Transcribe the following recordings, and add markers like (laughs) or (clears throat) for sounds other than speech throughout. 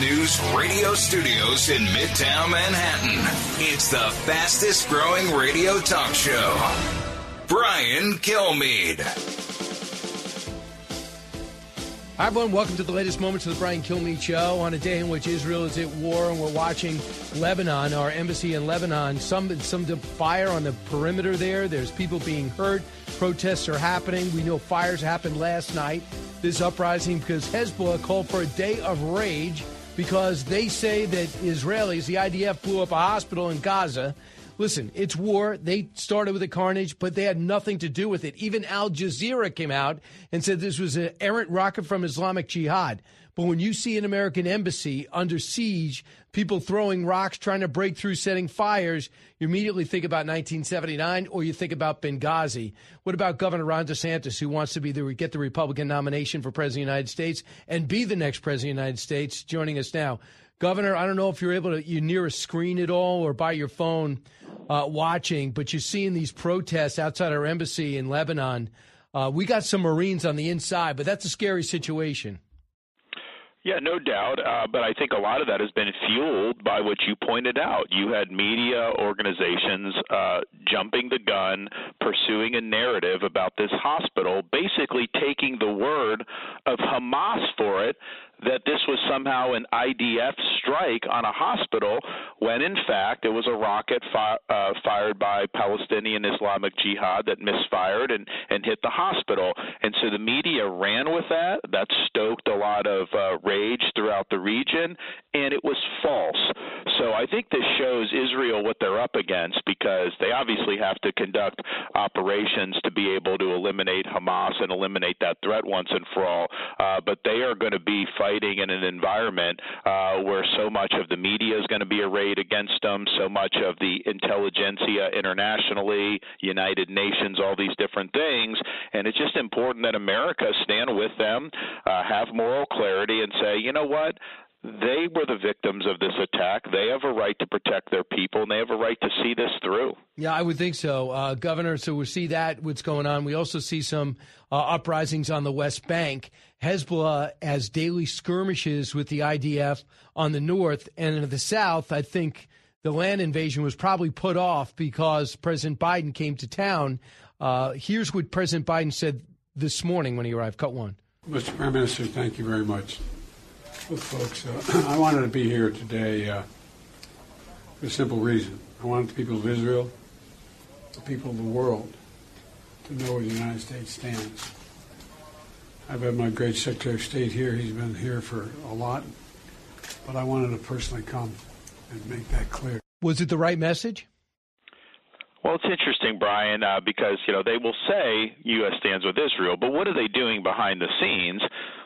News radio studios in Midtown Manhattan, it's the fastest growing radio talk show. Brian Kilmeade. Hi, everyone. Welcome to the latest moments of the Brian Kilmeade Show on a day in which Israel is at war and we're watching Lebanon, our embassy in Lebanon. Some, some fire on the perimeter there. There's people being hurt. Protests are happening. We know fires happened last night. This uprising because Hezbollah called for a day of rage because they say that Israelis, the IDF, blew up a hospital in Gaza. Listen, it's war. They started with the carnage, but they had nothing to do with it. Even Al Jazeera came out and said this was an errant rocket from Islamic Jihad. But when you see an American embassy under siege, people throwing rocks, trying to break through, setting fires, you immediately think about 1979 or you think about Benghazi. What about Governor Ron DeSantis, who wants to be the, get the Republican nomination for President of the United States and be the next President of the United States? Joining us now. Governor, I don't know if you're able to, you near a screen at all or by your phone uh, watching, but you're seeing these protests outside our embassy in Lebanon. Uh, we got some Marines on the inside, but that's a scary situation. Yeah, no doubt. Uh, but I think a lot of that has been fueled by what you pointed out. You had media organizations uh, jumping the gun, pursuing a narrative about this hospital, basically taking the word of Hamas for it that this was somehow an IDF strike on a hospital when in fact it was a rocket fi- uh, fired by Palestinian Islamic Jihad that misfired and, and hit the hospital. And so the media ran with that. That stoked a lot of uh, rage throughout the region, and it was false. So I think this shows Israel what they're up against because they obviously have to conduct operations to be able to eliminate Hamas and eliminate that threat once and for all. Uh, but they are going to be fighting fighting in an environment uh, where so much of the media is going to be arrayed against them, so much of the intelligentsia internationally, United Nations, all these different things. And it's just important that America stand with them, uh, have moral clarity, and say, you know what? they were the victims of this attack. They have a right to protect their people, and they have a right to see this through. Yeah, I would think so, uh, Governor. So we see that what's going on. We also see some uh, uprisings on the West Bank. Hezbollah has daily skirmishes with the IDF on the north, and in the south, I think the land invasion was probably put off because President Biden came to town. Uh, here's what President Biden said this morning when he arrived. Cut one. Mr. Prime Minister, thank you very much. Look, folks, uh, (clears throat) I wanted to be here today uh, for a simple reason. I wanted the people of Israel, the people of the world, to know where the United States stands. I've had my great Secretary of State here. He's been here for a lot. But I wanted to personally come and make that clear. Was it the right message? Well, it's interesting, Brian, uh, because you know they will say U.S. stands with Israel, but what are they doing behind the scenes?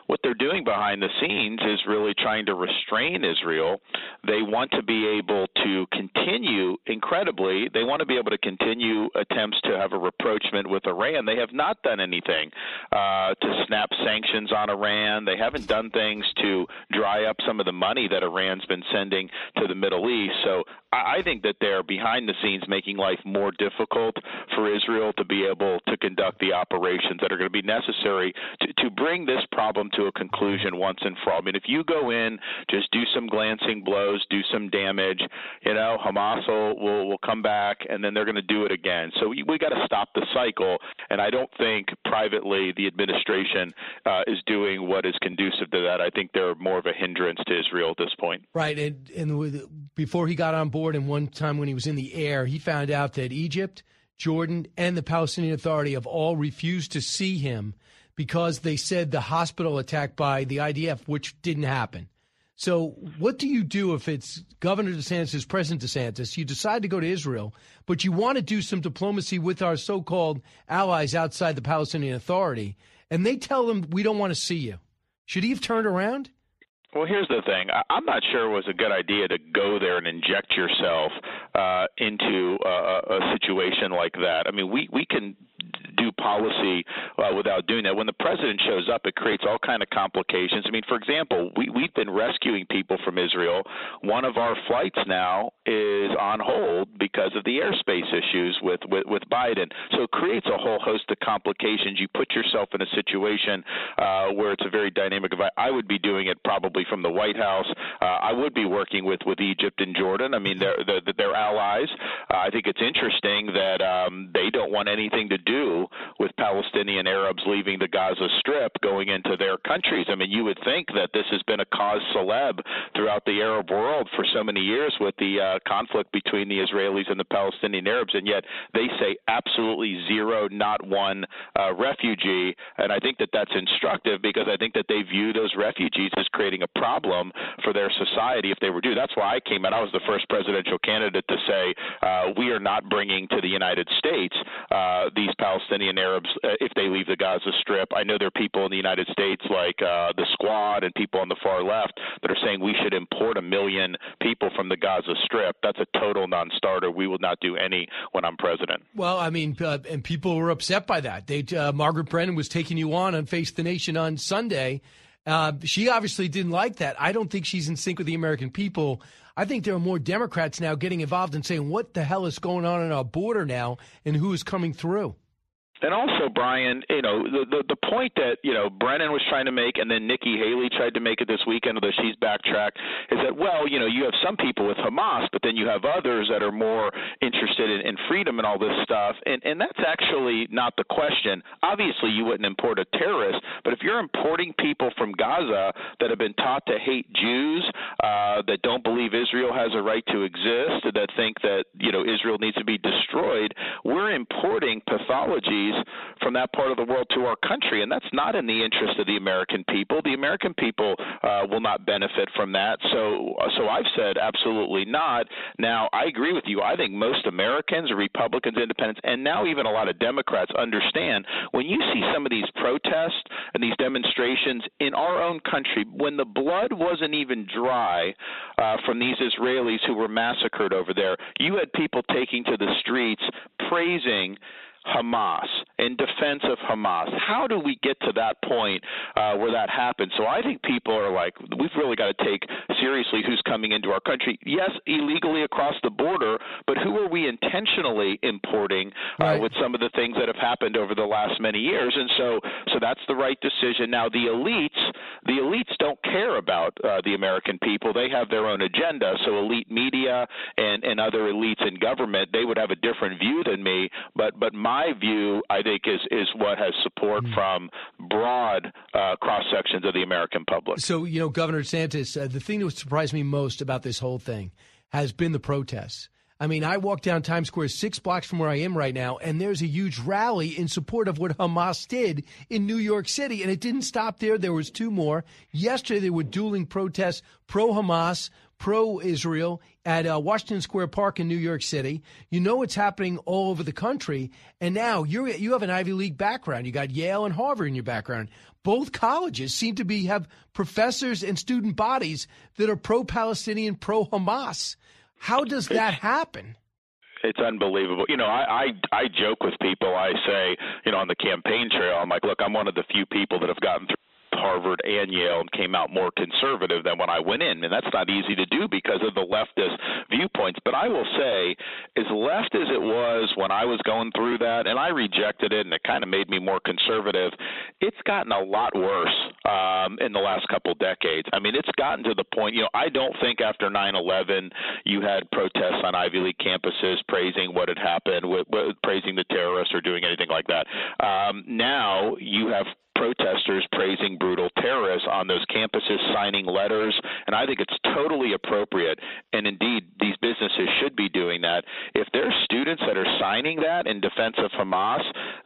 What they're doing behind the scenes is really trying to restrain Israel. They want to be able to continue, incredibly, they want to be able to continue attempts to have a rapprochement with Iran. They have not done anything uh, to snap sanctions on Iran. They haven't done things to dry up some of the money that Iran's been sending to the Middle East. So I think that they're behind the scenes making life more difficult for Israel to be able to conduct the operations that are going to be necessary to, to bring this problem to a conclusion once and for all. I mean, if you go in, just do some glancing blows, do some damage, you know, Hamas will will, will come back, and then they're going to do it again. So we, we got to stop the cycle. And I don't think privately the administration uh, is doing what is conducive to that. I think they're more of a hindrance to Israel at this point. Right, and and before he got on board, and one time when he was in the air, he found out that Egypt. Jordan and the Palestinian Authority have all refused to see him because they said the hospital attack by the IDF, which didn't happen. So, what do you do if it's Governor DeSantis, President DeSantis? You decide to go to Israel, but you want to do some diplomacy with our so called allies outside the Palestinian Authority, and they tell them, we don't want to see you. Should he have turned around? Well, here's the thing. I'm not sure it was a good idea to go there and inject yourself uh, into a, a situation like that. I mean, we we can do policy uh, without doing that. When the president shows up, it creates all kind of complications. I mean, for example, we we've been rescuing people from Israel. One of our flights now is on hold because of the airspace issues with with, with Biden. So it creates a whole host of complications. You put yourself in a situation uh, where it's a very dynamic. I would be doing it probably from the White House. Uh, I would be working with with Egypt and Jordan. I mean, they're they're, they're allies. Uh, I think it's interesting that um, they don't want anything to do with Palestinian Arabs leaving the Gaza Strip going into their countries. I mean, you would think that this has been a cause celeb throughout the Arab world for so many years with the uh, conflict between the Israelis and the Palestinian Arabs, and yet they say absolutely zero, not one uh, refugee. And I think that that's instructive because I think that they view those refugees as creating a problem for their society if they were due. That's why I came out. I was the first presidential candidate to say uh, we are not bringing to the United States uh, these Palestinian Arabs uh, if they leave the Gaza Strip. I know there are people in the United States like uh, the Squad and people on the far left that are saying we should import a million people from the Gaza Strip. That's a total non-starter. We will not do any when I'm president. Well, I mean, uh, and people were upset by that. They, uh, Margaret Brennan was taking you on on Face the Nation on Sunday. Uh, she obviously didn't like that. I don't think she's in sync with the American people. I think there are more Democrats now getting involved and saying, what the hell is going on in our border now and who is coming through? And also, Brian, you know, the, the the point that you know Brennan was trying to make, and then Nikki Haley tried to make it this weekend, although she's backtracked, is that well, you know, you have some people with Hamas, but then you have others that are more interested in, in freedom and all this stuff, and and that's actually not the question. Obviously, you wouldn't import a terrorist, but if you're importing people from Gaza that have been taught to hate Jews, uh, that don't believe Israel has a right to exist, that think that you know Israel needs to be destroyed, we're importing pathology from that part of the world to our country, and that's not in the interest of the American people. The American people uh, will not benefit from that. So, uh, so I've said absolutely not. Now, I agree with you. I think most Americans, Republicans, Independents, and now even a lot of Democrats understand when you see some of these protests and these demonstrations in our own country, when the blood wasn't even dry uh, from these Israelis who were massacred over there, you had people taking to the streets praising Hamas, in defense of Hamas. How do we get to that point uh, where that happens? So I think people are like, we've really got to take seriously who's coming into our country. Yes, illegally across the border, but who are we intentionally importing uh, right. with some of the things that have happened over the last many years? And so, so that's the right decision. Now, the elites, the elites don't care about uh, the American people. They have their own agenda. So, elite media and and other elites in government, they would have a different view than me. But but my my view, I think, is is what has support mm-hmm. from broad uh, cross sections of the American public. So, you know, Governor DeSantis, uh, the thing that surprised me most about this whole thing has been the protests. I mean, I walk down Times Square six blocks from where I am right now, and there's a huge rally in support of what Hamas did in New York City. And it didn't stop there. There was two more. Yesterday, there were dueling protests pro Hamas, pro Israel at uh, Washington Square Park in New York City. You know what's happening all over the country. And now you you have an Ivy League background. You got Yale and Harvard in your background. Both colleges seem to be have professors and student bodies that are pro Palestinian, pro Hamas. How does that happen? it's unbelievable. You know, I, I I joke with people. I say, you know, on the campaign trail, I'm like, look, I'm one of the few people that have gotten through Harvard and Yale and came out more conservative than when I went in. And that's not easy to do because of the leftist viewpoints. But I will say, as left as it was when I was going through that, and I rejected it, and it kind of made me more conservative, it's gotten a lot worse um, in the last couple decades. I mean, it's gotten to the point, you know, I don't think after 9 11 you had protests on Ivy League campuses praising what had happened, with, with, praising the terrorists or doing anything like that. Um, now you have protesters praising brutal terrorists on those campuses, signing letters, and I think it's totally appropriate. And indeed, these businesses should be doing that. If there's students that are signing that in defense of Hamas,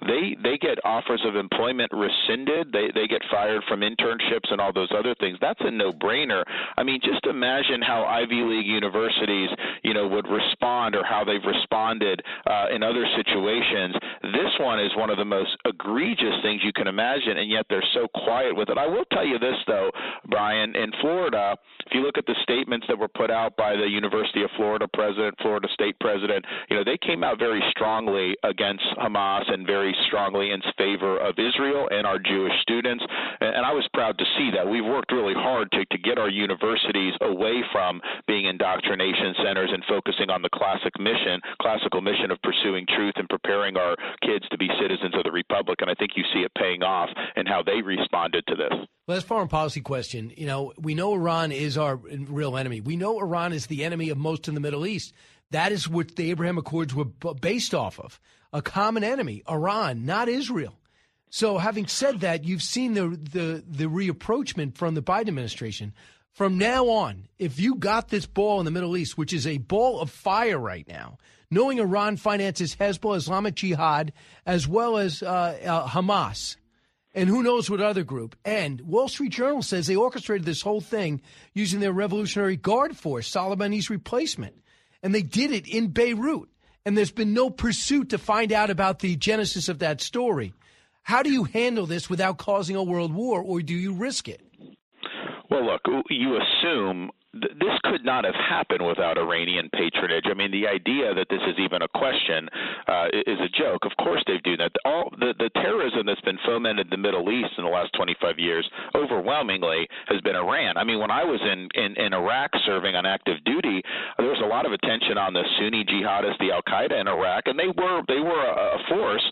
they they get offers of employment rescinded. They they get fired from internships and all those other things. That's a no-brainer. I mean, just imagine how Ivy League universities, you know, would respond or how they've responded uh, in other situations. This one is one of the most egregious things you can imagine and yet they're so quiet with it. I will tell you this, though, Brian. In Florida, if you look at the statements that were put out by the University of Florida president, Florida State president, you know, they came out very strongly against Hamas and very strongly in favor of Israel and our Jewish students. And I was proud to see that. We've worked really hard to, to get our universities away from being indoctrination centers and focusing on the classic mission, classical mission of pursuing truth and preparing our kids to be citizens of the republic. And I think you see it paying off and how they responded to this. Last foreign policy question. You know, we know Iran is our real enemy. We know Iran is the enemy of most in the Middle East. That is what the Abraham Accords were based off of a common enemy, Iran, not Israel. So, having said that, you've seen the, the, the reapproachment from the Biden administration. From now on, if you got this ball in the Middle East, which is a ball of fire right now, knowing Iran finances Hezbollah, Islamic Jihad, as well as uh, uh, Hamas, and who knows what other group. And Wall Street Journal says they orchestrated this whole thing using their Revolutionary Guard force, Soleimani's replacement. And they did it in Beirut. And there's been no pursuit to find out about the genesis of that story. How do you handle this without causing a world war, or do you risk it? Well, look, you assume this could not have happened without Iranian patronage. I mean, the idea that this is even a question uh, is a joke. Of course, they do that. All the, the terrorism that's been fomented in the Middle East in the last 25 years, overwhelmingly, has been Iran. I mean, when I was in, in, in Iraq serving on active duty, there was a lot of attention on the Sunni jihadists, the Al Qaeda in Iraq, and they were they were a, a force.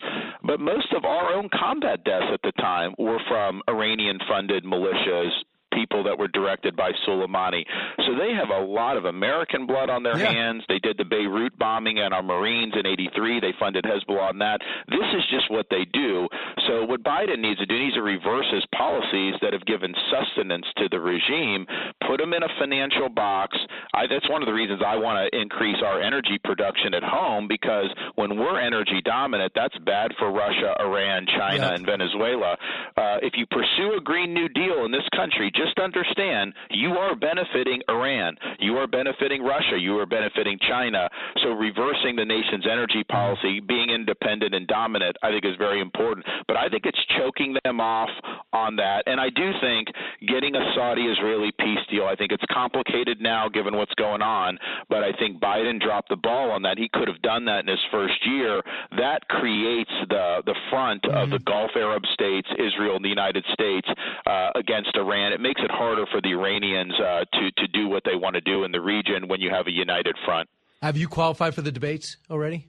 But most of our own combat deaths at the time were from Iranian-funded militias people that were directed by Soleimani. So they have a lot of American blood on their yeah. hands. They did the Beirut bombing and our Marines in 83. They funded Hezbollah on that. This is just what they do. So what Biden needs to do, he needs to reverse his policies that have given sustenance to the regime, put them in a financial box. I, that's one of the reasons I want to increase our energy production at home because when we're energy dominant, that's bad for Russia, Iran, China, yeah. and Venezuela. Uh, if you pursue a Green New Deal in this country, just understand you are benefiting Iran, you are benefiting Russia, you are benefiting China. So reversing the nation's energy policy, being independent and dominant, I think is very important. But I think it's choking them off on that. And I do think getting a Saudi Israeli peace deal, I think it's complicated now given what's going on, but I think Biden dropped the ball on that. He could have done that in his first year. That creates the the front mm-hmm. of the Gulf Arab states, Israel and the United States uh, against Iran. It makes it harder for the Iranians uh, to to do what they want to do in the region when you have a united front. Have you qualified for the debates already?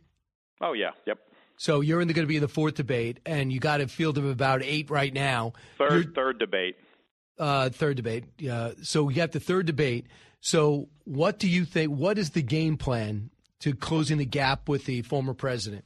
Oh yeah, yep. So you're in the, going to be in the fourth debate, and you got a field of about eight right now. 3rd third debate. Uh, third debate. Yeah. So we got the third debate. So what do you think? What is the game plan to closing the gap with the former president?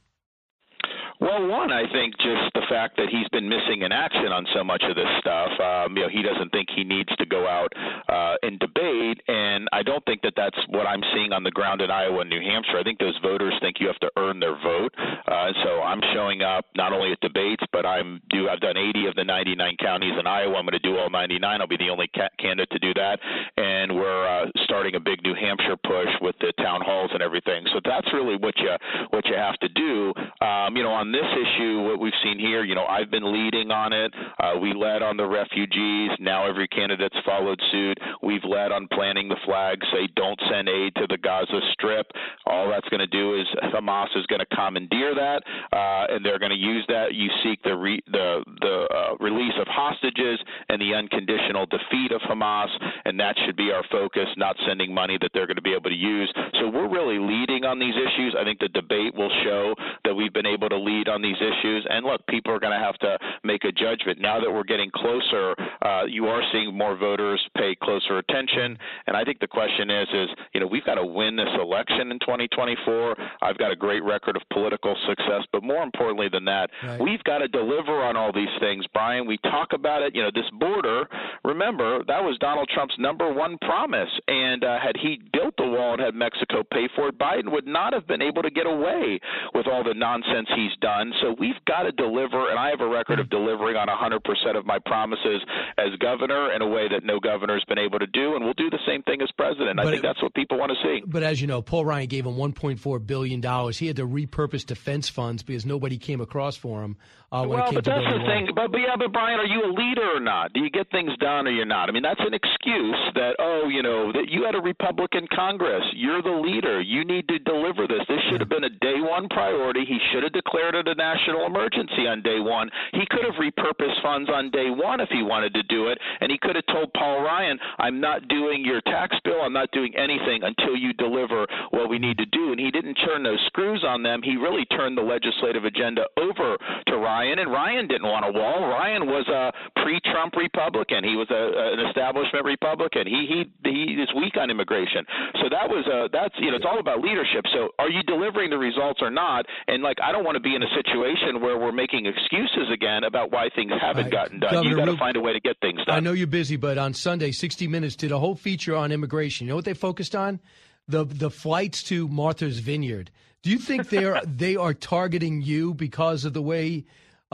Well, one, I think just the fact that he's been missing in action on so much of this stuff. Um, you know, he doesn't think he needs to go out uh, and debate, and I don't think that that's what I'm seeing on the ground in Iowa and New Hampshire. I think those voters think you have to earn their vote, uh, so I'm showing up not only at debates, but I'm do I've done 80 of the 99 counties in Iowa. I'm going to do all 99. I'll be the only ca- candidate to do that, and we're uh, starting a big New Hampshire push with the town halls and everything. So that's really what you what you have to do. Um, you know, on on this issue, what we've seen here, you know, I've been leading on it. Uh, we led on the refugees. Now every candidate's followed suit. We've led on planting the flag, say don't send aid to the Gaza Strip. All that's going to do is Hamas is going to commandeer that, uh, and they're going to use that. You seek the re- the the uh, release of hostages and the unconditional defeat of Hamas, and that should be our focus, not sending money that they're going to be able to use. So we're really leading on these issues. I think the debate will show that we've been able to lead lead on these issues. And look, people are going to have to make a judgment. Now that we're getting closer, uh, you are seeing more voters pay closer attention. And I think the question is, is you know, we've got to win this election in 2024. I've got a great record of political success, but more importantly than that, right. we've got to deliver on all these things. Brian, we talk about it. You know, this border. Remember, that was Donald Trump's number one promise. And uh, had he built the wall and had Mexico pay for it, Biden would not have been able to get away with all the nonsense he's done done. So we've got to deliver, and I have a record of delivering on 100% of my promises as governor in a way that no governor's been able to do, and we'll do the same thing as president. But I think it, that's what people want to see. But as you know, Paul Ryan gave him 1.4 billion dollars. He had to repurpose defense funds because nobody came across for him. Uh, well, but that's the thing. But, but yeah, but Brian, are you a leader or not? Do you get things done or you're not? I mean, that's an excuse that oh, you know, that you had a Republican Congress. You're the leader. You need to deliver this. This should have been a day one priority. He should have declared it a national emergency on day one. He could have repurposed funds on day one if he wanted to do it, and he could have told Paul Ryan, "I'm not doing your tax bill. I'm not doing anything until you deliver what we need to do." And he didn't turn those screws on them. He really turned the legislative agenda over to Ryan. Ryan, and Ryan didn't want a wall. Ryan was a pre-Trump Republican. He was a, an establishment Republican. He he he is weak on immigration. So that was a that's you know it's all about leadership. So are you delivering the results or not? And like I don't want to be in a situation where we're making excuses again about why things haven't gotten done. Governor, you got to find a way to get things done. I know you're busy, but on Sunday, 60 Minutes did a whole feature on immigration. You know what they focused on? The the flights to Martha's Vineyard. Do you think they are (laughs) they are targeting you because of the way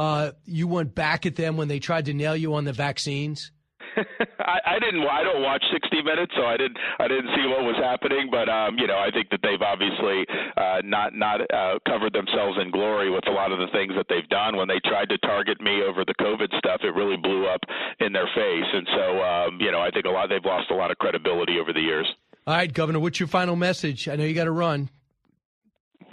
uh, you went back at them when they tried to nail you on the vaccines? (laughs) I, I didn't. I don't watch 60 Minutes, so I didn't. I didn't see what was happening. But um, you know, I think that they've obviously uh, not not uh, covered themselves in glory with a lot of the things that they've done. When they tried to target me over the COVID stuff, it really blew up in their face. And so, um, you know, I think a lot. They've lost a lot of credibility over the years. All right, Governor, what's your final message? I know you got to run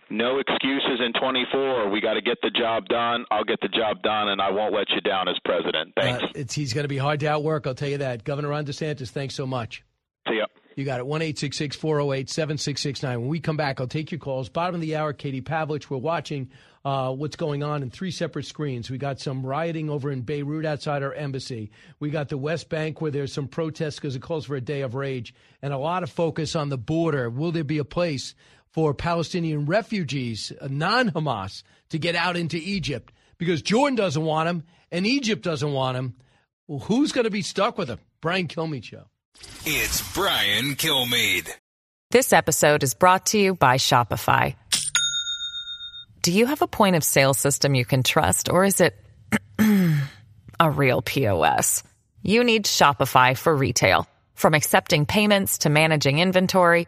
no excuses in 24. We got to get the job done. I'll get the job done, and I won't let you down as president. Thanks. Uh, he's going to be hard to outwork. I'll tell you that. Governor Ron DeSantis, thanks so much. See ya. You got it. 1 408 7669. When we come back, I'll take your calls. Bottom of the hour, Katie Pavlich. We're watching uh, what's going on in three separate screens. We got some rioting over in Beirut outside our embassy. We got the West Bank where there's some protests because it calls for a day of rage, and a lot of focus on the border. Will there be a place for Palestinian refugees, uh, non Hamas, to get out into Egypt because Jordan doesn't want them and Egypt doesn't want them. Well, who's going to be stuck with them? Brian Kilmeade Show. It's Brian Kilmeade. This episode is brought to you by Shopify. Do you have a point of sale system you can trust, or is it (clears throat) a real POS? You need Shopify for retail. From accepting payments to managing inventory,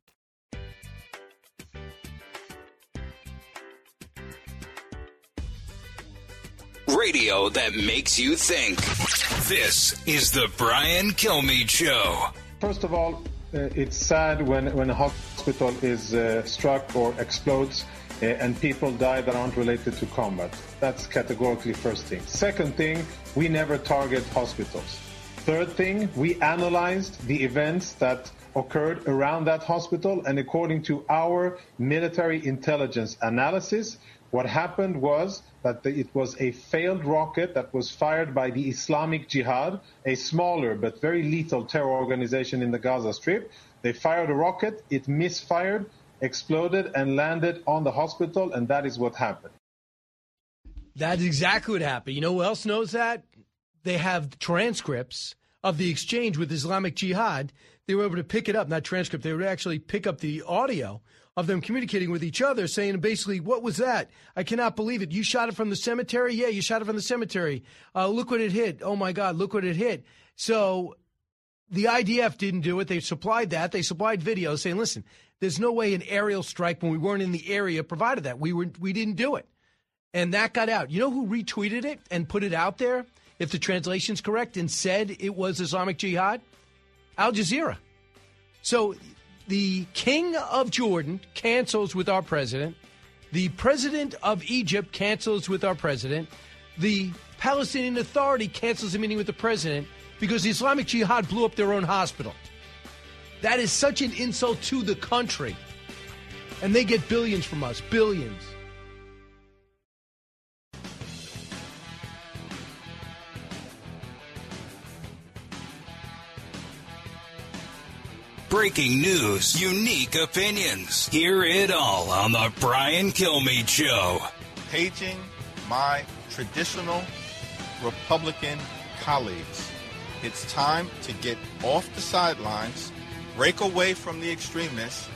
Radio that makes you think. This is the Brian Kilmeade Show. First of all, uh, it's sad when, when a hospital is uh, struck or explodes uh, and people die that aren't related to combat. That's categorically first thing. Second thing, we never target hospitals. Third thing, we analyzed the events that occurred around that hospital, and according to our military intelligence analysis, what happened was that it was a failed rocket that was fired by the Islamic Jihad, a smaller but very lethal terror organization in the Gaza Strip. They fired a rocket, it misfired, exploded, and landed on the hospital, and that is what happened. That's exactly what happened. You know who else knows that? They have transcripts of the exchange with Islamic Jihad. They were able to pick it up, not transcript, they would actually pick up the audio of them communicating with each other, saying basically, "What was that? I cannot believe it. You shot it from the cemetery? Yeah, you shot it from the cemetery. Uh, look what it hit. Oh my God, look what it hit." So the IDF didn't do it. They supplied that. They supplied videos saying, "Listen, there's no way an aerial strike when we weren't in the area provided that. We were we didn't do it." And that got out. You know who retweeted it and put it out there, if the translation's correct, and said it was Islamic Jihad? Al Jazeera. So the king of Jordan cancels with our president. The president of Egypt cancels with our president. The Palestinian Authority cancels a meeting with the president because the Islamic Jihad blew up their own hospital. That is such an insult to the country. And they get billions from us, billions. Breaking news, unique opinions. Hear it all on The Brian Kilmeade Show. Paging my traditional Republican colleagues. It's time to get off the sidelines, break away from the extremists,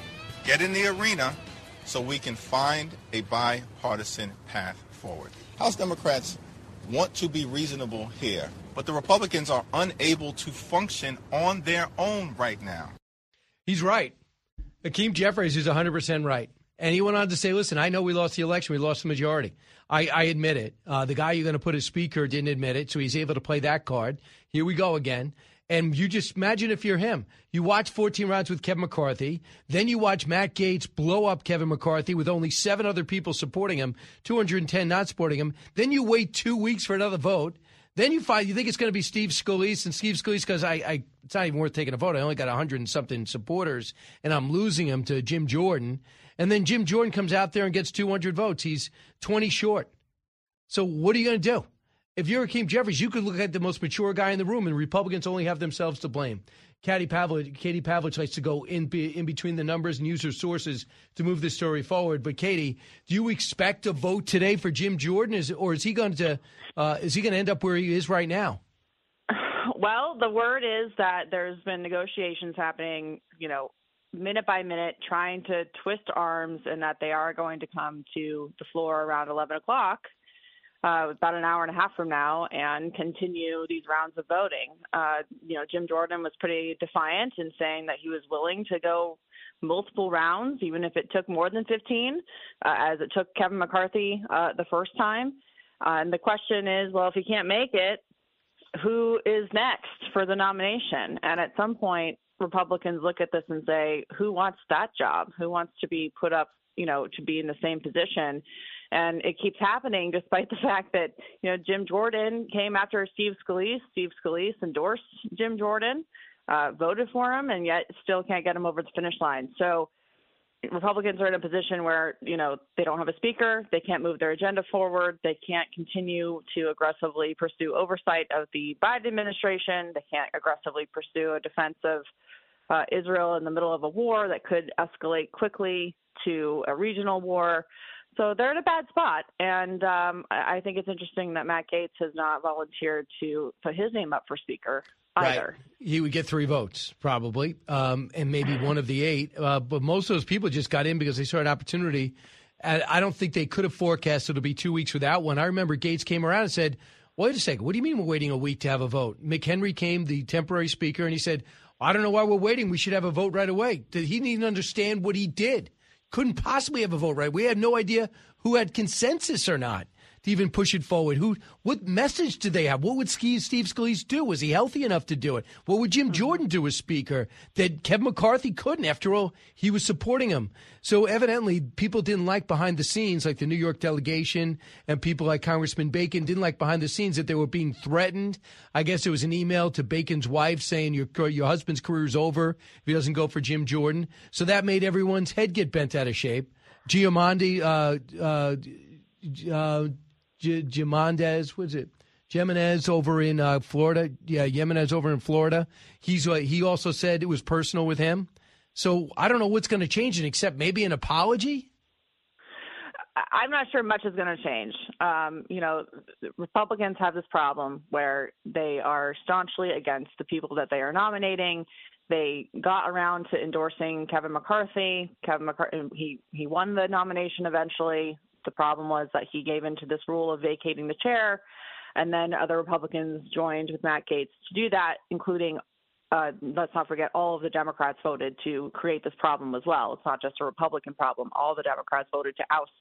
get in the arena so we can find a bipartisan path forward. House Democrats want to be reasonable here, but the Republicans are unable to function on their own right now. He's right. Hakeem Jeffries is 100% right. And he went on to say, listen, I know we lost the election. We lost the majority. I, I admit it. Uh, the guy you're going to put as speaker didn't admit it, so he's able to play that card. Here we go again. And you just imagine if you're him. You watch 14 rounds with Kevin McCarthy. Then you watch Matt Gaetz blow up Kevin McCarthy with only seven other people supporting him, 210 not supporting him. Then you wait two weeks for another vote. Then you find you think it's going to be Steve Scalise, and Steve Scalise because I, I, it's not even worth taking a vote. I only got 100 and something supporters, and I'm losing him to Jim Jordan. And then Jim Jordan comes out there and gets 200 votes. He's 20 short. So what are you going to do? If you're Hakeem Jeffries, you could look at the most mature guy in the room, and Republicans only have themselves to blame. Katie Pavlich, Katie Pavlich likes to go in in between the numbers and use her sources to move this story forward. But Katie, do you expect a vote today for Jim Jordan, is, or is he going to uh, is he going to end up where he is right now? Well, the word is that there's been negotiations happening, you know, minute by minute, trying to twist arms, and that they are going to come to the floor around 11 o'clock uh, about an hour and a half from now and continue these rounds of voting. Uh, you know, Jim Jordan was pretty defiant in saying that he was willing to go multiple rounds, even if it took more than 15, uh, as it took Kevin McCarthy uh, the first time. Uh, and the question is, well, if he can't make it, who is next for the nomination? And at some point, Republicans look at this and say, who wants that job? Who wants to be put up, you know, to be in the same position? And it keeps happening despite the (laughs) fact that you know Jim Jordan came after Steve Scalise. Steve Scalise endorsed Jim Jordan, uh, voted for him, and yet still can't get him over the finish line. So Republicans are in a position where you know they don't have a speaker, they can't move their agenda forward, they can't continue to aggressively pursue oversight of the Biden administration, they can't aggressively pursue a defense of uh, Israel in the middle of a war that could escalate quickly to a regional war. So they're in a bad spot, and um, I think it's interesting that Matt Gaetz has not volunteered to put his name up for speaker either. Right. He would get three votes probably, um, and maybe one of the eight. Uh, but most of those people just got in because they saw an opportunity. And I don't think they could have forecasted it'll be two weeks without one. I remember Gaetz came around and said, "Wait a second, what do you mean we're waiting a week to have a vote?" McHenry came, the temporary speaker, and he said, "I don't know why we're waiting. We should have a vote right away." Did he didn't understand what he did? Couldn't possibly have a vote right. We had no idea who had consensus or not to even push it forward. Who, what message did they have? What would Steve Scalise do? Was he healthy enough to do it? What would Jim mm-hmm. Jordan do as Speaker that Kevin McCarthy couldn't? After all, he was supporting him. So evidently, people didn't like behind the scenes, like the New York delegation and people like Congressman Bacon didn't like behind the scenes that they were being threatened. I guess it was an email to Bacon's wife saying your your husband's career is over if he doesn't go for Jim Jordan. So that made everyone's head get bent out of shape. Giamondi, uh, uh, uh, Gimenez, what's it? Jimenez over in uh, Florida. Yeah, Jimenez over in Florida. He's uh, he also said it was personal with him. So I don't know what's going to change it except maybe an apology. I'm not sure much is going to change. Um, you know, Republicans have this problem where they are staunchly against the people that they are nominating. They got around to endorsing Kevin McCarthy. Kevin McCarthy, he he won the nomination eventually. The problem was that he gave into this rule of vacating the chair, and then other Republicans joined with Matt Gaetz to do that, including uh, let's not forget all of the Democrats voted to create this problem as well. It's not just a Republican problem. All the Democrats voted to oust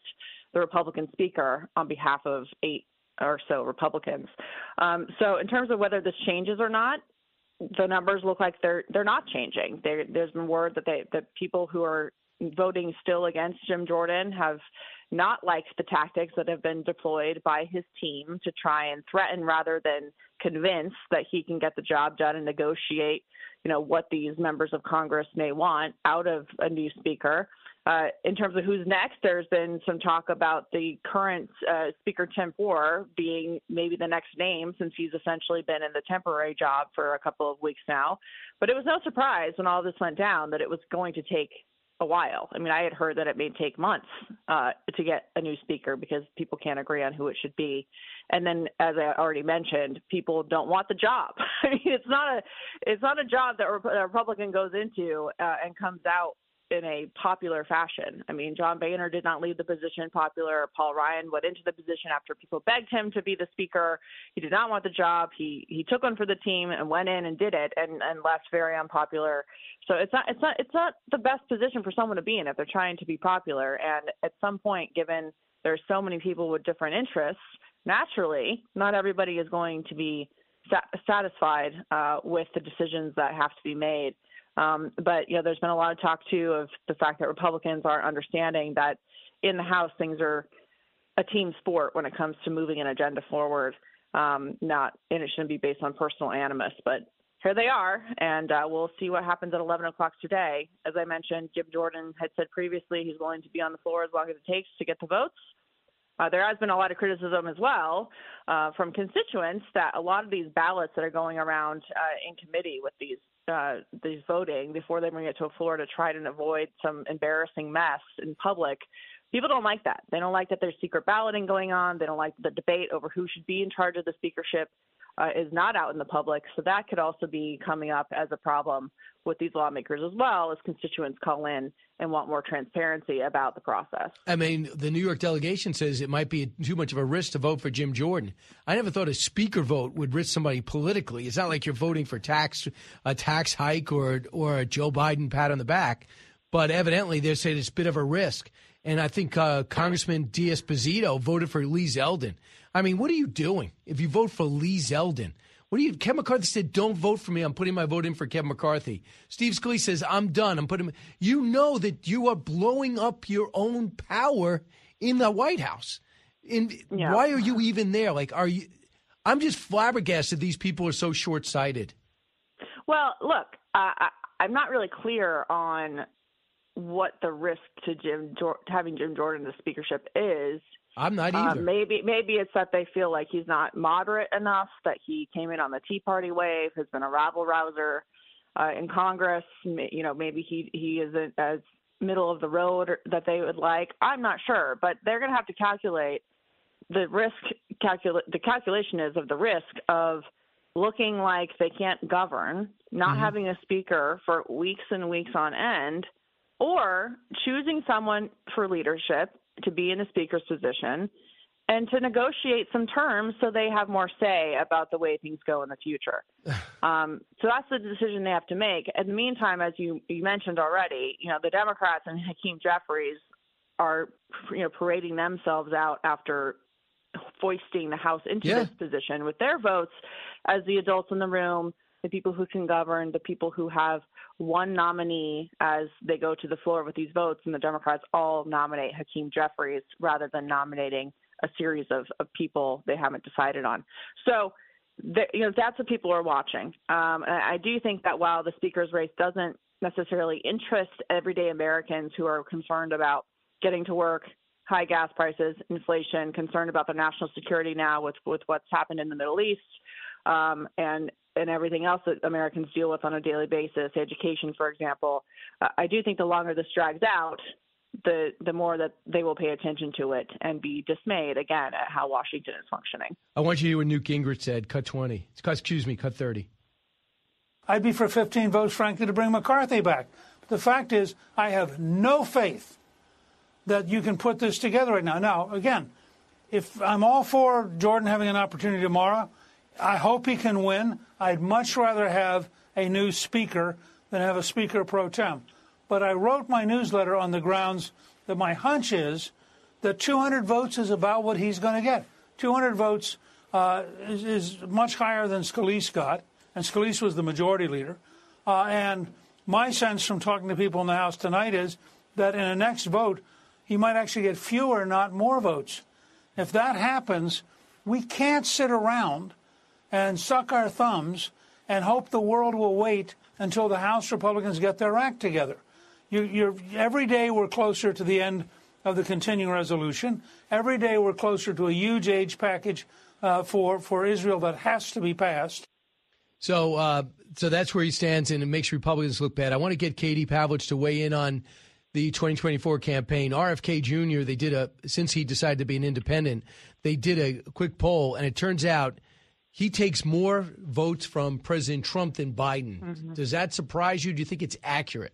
the Republican speaker on behalf of eight or so Republicans. Um, so, in terms of whether this changes or not, the numbers look like they're they're not changing. There, there's been word that they that people who are voting still against Jim Jordan have not liked the tactics that have been deployed by his team to try and threaten rather than convince that he can get the job done and negotiate, you know, what these members of Congress may want out of a new speaker. Uh, in terms of who's next, there's been some talk about the current uh, Speaker Tim Poore being maybe the next name since he's essentially been in the temporary job for a couple of weeks now. But it was no surprise when all this went down that it was going to take a while. I mean, I had heard that it may take months uh, to get a new speaker because people can't agree on who it should be. And then, as I already mentioned, people don't want the job. (laughs) I mean, it's not a it's not a job that a Republican goes into uh, and comes out in a popular fashion. I mean, John Boehner did not leave the position popular. Paul Ryan went into the position after people begged him to be the speaker. He did not want the job. He he took one for the team and went in and did it and and left very unpopular. So it's not it's not it's not the best position for someone to be in if they're trying to be popular. And at some point, given there's so many people with different interests, naturally, not everybody is going to be satisfied uh, with the decisions that have to be made. Um, but you know, there's been a lot of talk too of the fact that Republicans aren't understanding that in the House things are a team sport when it comes to moving an agenda forward. Um, not and it shouldn't be based on personal animus, but here they are, and uh, we'll see what happens at 11 o'clock today. As I mentioned, Jim Jordan had said previously he's willing to be on the floor as long as it takes to get the votes. Uh, there has been a lot of criticism as well uh, from constituents that a lot of these ballots that are going around uh, in committee with these uh, these voting before they bring it to a floor to try to avoid some embarrassing mess in public. People don't like that. They don't like that there's secret balloting going on. They don't like the debate over who should be in charge of the speakership uh, is not out in the public. So that could also be coming up as a problem with these lawmakers as well as constituents call in and want more transparency about the process. I mean, the New York delegation says it might be too much of a risk to vote for Jim Jordan. I never thought a speaker vote would risk somebody politically. It's not like you're voting for tax a tax hike or or a Joe Biden pat on the back, but evidently they're saying it's a bit of a risk. And I think uh, Congressman D'Esposito voted for Lee Zeldin. I mean, what are you doing if you vote for Lee Zeldin? What do you? Kevin McCarthy said, "Don't vote for me. I'm putting my vote in for Kevin McCarthy." Steve Scalise says, "I'm done. I'm putting." You know that you are blowing up your own power in the White House. And yeah. why are you even there? Like, are you? I'm just flabbergasted. These people are so short sighted. Well, look, uh, I, I'm not really clear on what the risk to Jim having Jim Jordan the speakership is. I'm not uh, either. Uh, maybe maybe it's that they feel like he's not moderate enough. That he came in on the Tea Party wave, has been a rabble rouser uh, in Congress. You know, maybe he he isn't as middle of the road that they would like. I'm not sure, but they're going to have to calculate the risk. Calculate the calculation is of the risk of looking like they can't govern, not mm-hmm. having a speaker for weeks and weeks on end, or choosing someone for leadership to be in a speaker's position and to negotiate some terms so they have more say about the way things go in the future. (sighs) Um, so that's the decision they have to make. In the meantime, as you, you mentioned already, you know the Democrats and Hakeem Jeffries are you know parading themselves out after foisting the House into yeah. this position with their votes as the adults in the room, the people who can govern, the people who have one nominee as they go to the floor with these votes, and the Democrats all nominate Hakeem Jeffries rather than nominating a series of, of people they haven't decided on. So, the, you know, that's what people are watching. Um, I do think that while the speaker's race doesn't necessarily interest everyday Americans who are concerned about getting to work, high gas prices, inflation, concerned about the national security now with with what's happened in the Middle East, um, and and everything else that Americans deal with on a daily basis, education, for example. Uh, I do think the longer this drags out, the the more that they will pay attention to it and be dismayed again at how Washington is functioning. I want you to hear what Newt Gingrich said. Cut twenty. Excuse me. Cut thirty. I'd be for 15 votes, frankly, to bring McCarthy back. The fact is, I have no faith that you can put this together right now. Now, again, if I'm all for Jordan having an opportunity tomorrow, I hope he can win. I'd much rather have a new speaker than have a speaker pro tem. But I wrote my newsletter on the grounds that my hunch is that 200 votes is about what he's going to get. 200 votes uh, is, is, much higher than Scalise got, and Scalise was the majority leader. Uh, and my sense from talking to people in the House tonight is that in a next vote, he might actually get fewer, not more votes. If that happens, we can't sit around and suck our thumbs and hope the world will wait until the House Republicans get their act together. You, every day we're closer to the end of the continuing resolution. Every day we're closer to a huge aid package uh, for for Israel that has to be passed. So, uh, so that's where he stands, and it makes Republicans look bad. I want to get Katie Pavlich to weigh in on the 2024 campaign. RFK Jr. They did a since he decided to be an independent, they did a quick poll, and it turns out he takes more votes from President Trump than Biden. Mm-hmm. Does that surprise you? Do you think it's accurate?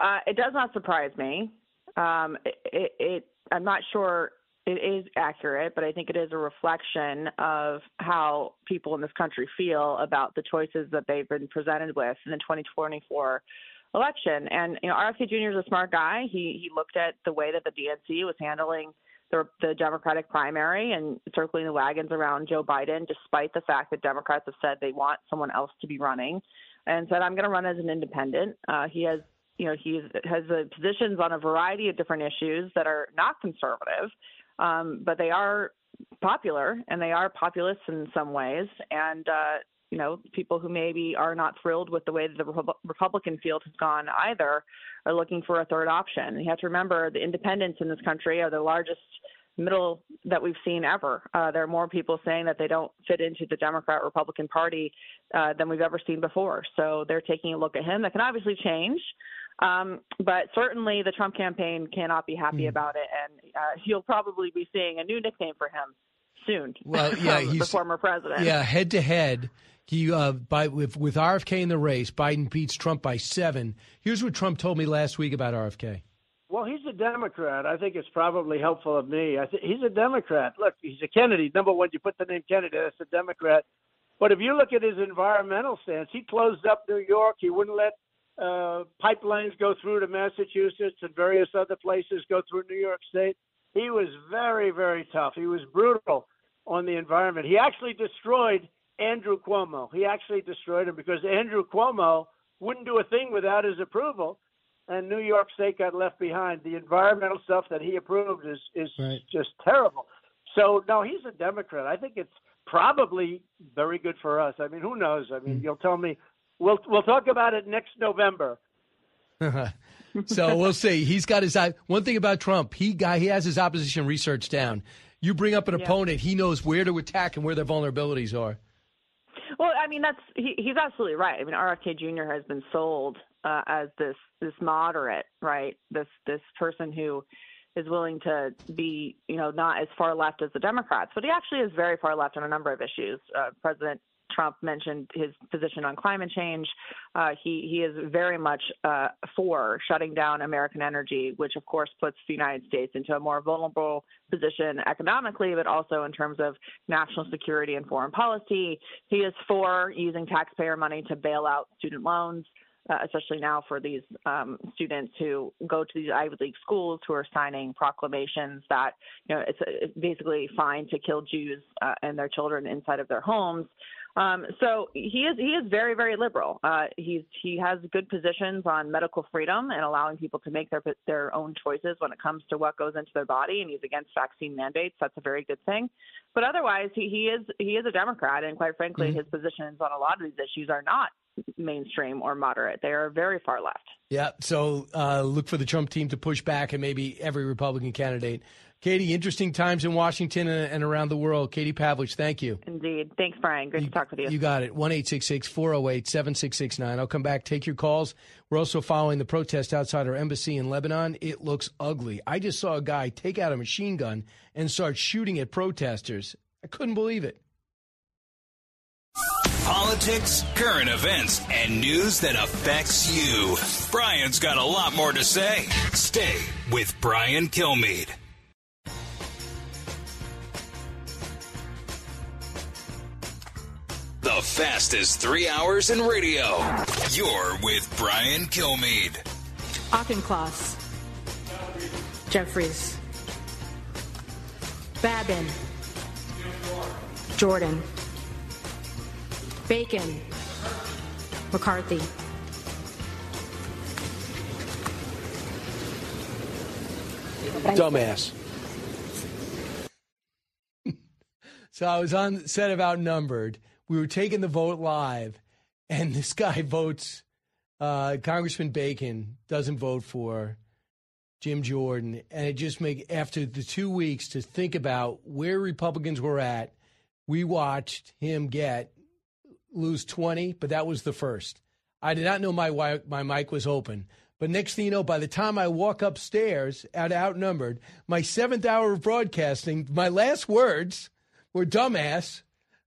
Uh, it does not surprise me. Um, it, it, I'm not sure it is accurate, but I think it is a reflection of how people in this country feel about the choices that they've been presented with in the 2024 election. And you know, RFK Jr. is a smart guy. He he looked at the way that the DNC was handling the, the Democratic primary and circling the wagons around Joe Biden, despite the fact that Democrats have said they want someone else to be running, and said, "I'm going to run as an independent." Uh, he has you know, he has uh, positions on a variety of different issues that are not conservative, um, but they are popular and they are populist in some ways. And, uh, you know, people who maybe are not thrilled with the way that the Republican field has gone either are looking for a third option. You have to remember the independents in this country are the largest middle that we've seen ever. Uh, there are more people saying that they don't fit into the Democrat Republican Party uh, than we've ever seen before. So they're taking a look at him. That can obviously change. Um, but certainly the Trump campaign cannot be happy mm. about it, and uh, you'll probably be seeing a new nickname for him soon. Well, yeah, (laughs) he's the former president. Yeah, head to head. He uh, by with with RFK in the race, Biden beats Trump by seven. Here's what Trump told me last week about RFK. Well, he's a Democrat. I think it's probably helpful of me. I think he's a Democrat. Look, he's a Kennedy. Number one, you put the name Kennedy, that's a Democrat. But if you look at his environmental stance, he closed up New York. He wouldn't let uh, pipelines go through to Massachusetts and various other places go through New York State. He was very, very tough. He was brutal on the environment. He actually destroyed Andrew Cuomo. He actually destroyed him because Andrew Cuomo wouldn't do a thing without his approval, and New York State got left behind. The environmental stuff that he approved is is right. just terrible. So no, he's a Democrat. I think it's probably very good for us. I mean, who knows? I mean, mm. you'll tell me We'll we'll talk about it next November. (laughs) so we'll see. He's got his eye. One thing about Trump, he got he has his opposition research down. You bring up an yeah. opponent, he knows where to attack and where their vulnerabilities are. Well, I mean that's he, he's absolutely right. I mean RFK Jr. has been sold uh, as this this moderate, right? This this person who is willing to be, you know, not as far left as the Democrats, but he actually is very far left on a number of issues. Uh, President Trump mentioned his position on climate change. Uh, he he is very much uh, for shutting down American energy, which of course puts the United States into a more vulnerable position economically, but also in terms of national security and foreign policy. He is for using taxpayer money to bail out student loans. Uh, especially now for these um, students who go to these Ivy League schools who are signing proclamations that you know it's, it's basically fine to kill Jews uh, and their children inside of their homes. Um, so he is he is very very liberal. Uh, he's he has good positions on medical freedom and allowing people to make their their own choices when it comes to what goes into their body, and he's against vaccine mandates. That's a very good thing. But otherwise, he, he is he is a Democrat, and quite frankly, mm-hmm. his positions on a lot of these issues are not mainstream or moderate. They are very far left. Yeah. So uh, look for the Trump team to push back, and maybe every Republican candidate Katie, interesting times in Washington and around the world. Katie Pavlich, thank you. Indeed. Thanks, Brian. Great you, to talk with you. You got it. 1 408 7669. I'll come back, take your calls. We're also following the protest outside our embassy in Lebanon. It looks ugly. I just saw a guy take out a machine gun and start shooting at protesters. I couldn't believe it. Politics, current events, and news that affects you. Brian's got a lot more to say. Stay with Brian Kilmeade. The fastest three hours in radio. You're with Brian Kilmeade. Auchincloss. Jeffries. Babin. Jordan. Bacon. McCarthy. Dumbass. (laughs) so I was on set of Outnumbered we were taking the vote live, and (laughs) this guy votes uh, Congressman Bacon doesn't vote for Jim Jordan, and it just make after the two weeks to think about where Republicans were at. We watched him get lose twenty, but that was the first. I did not know my my mic was open. But next thing you know, by the time I walk upstairs, out outnumbered, my seventh hour of broadcasting, my last words were "dumbass."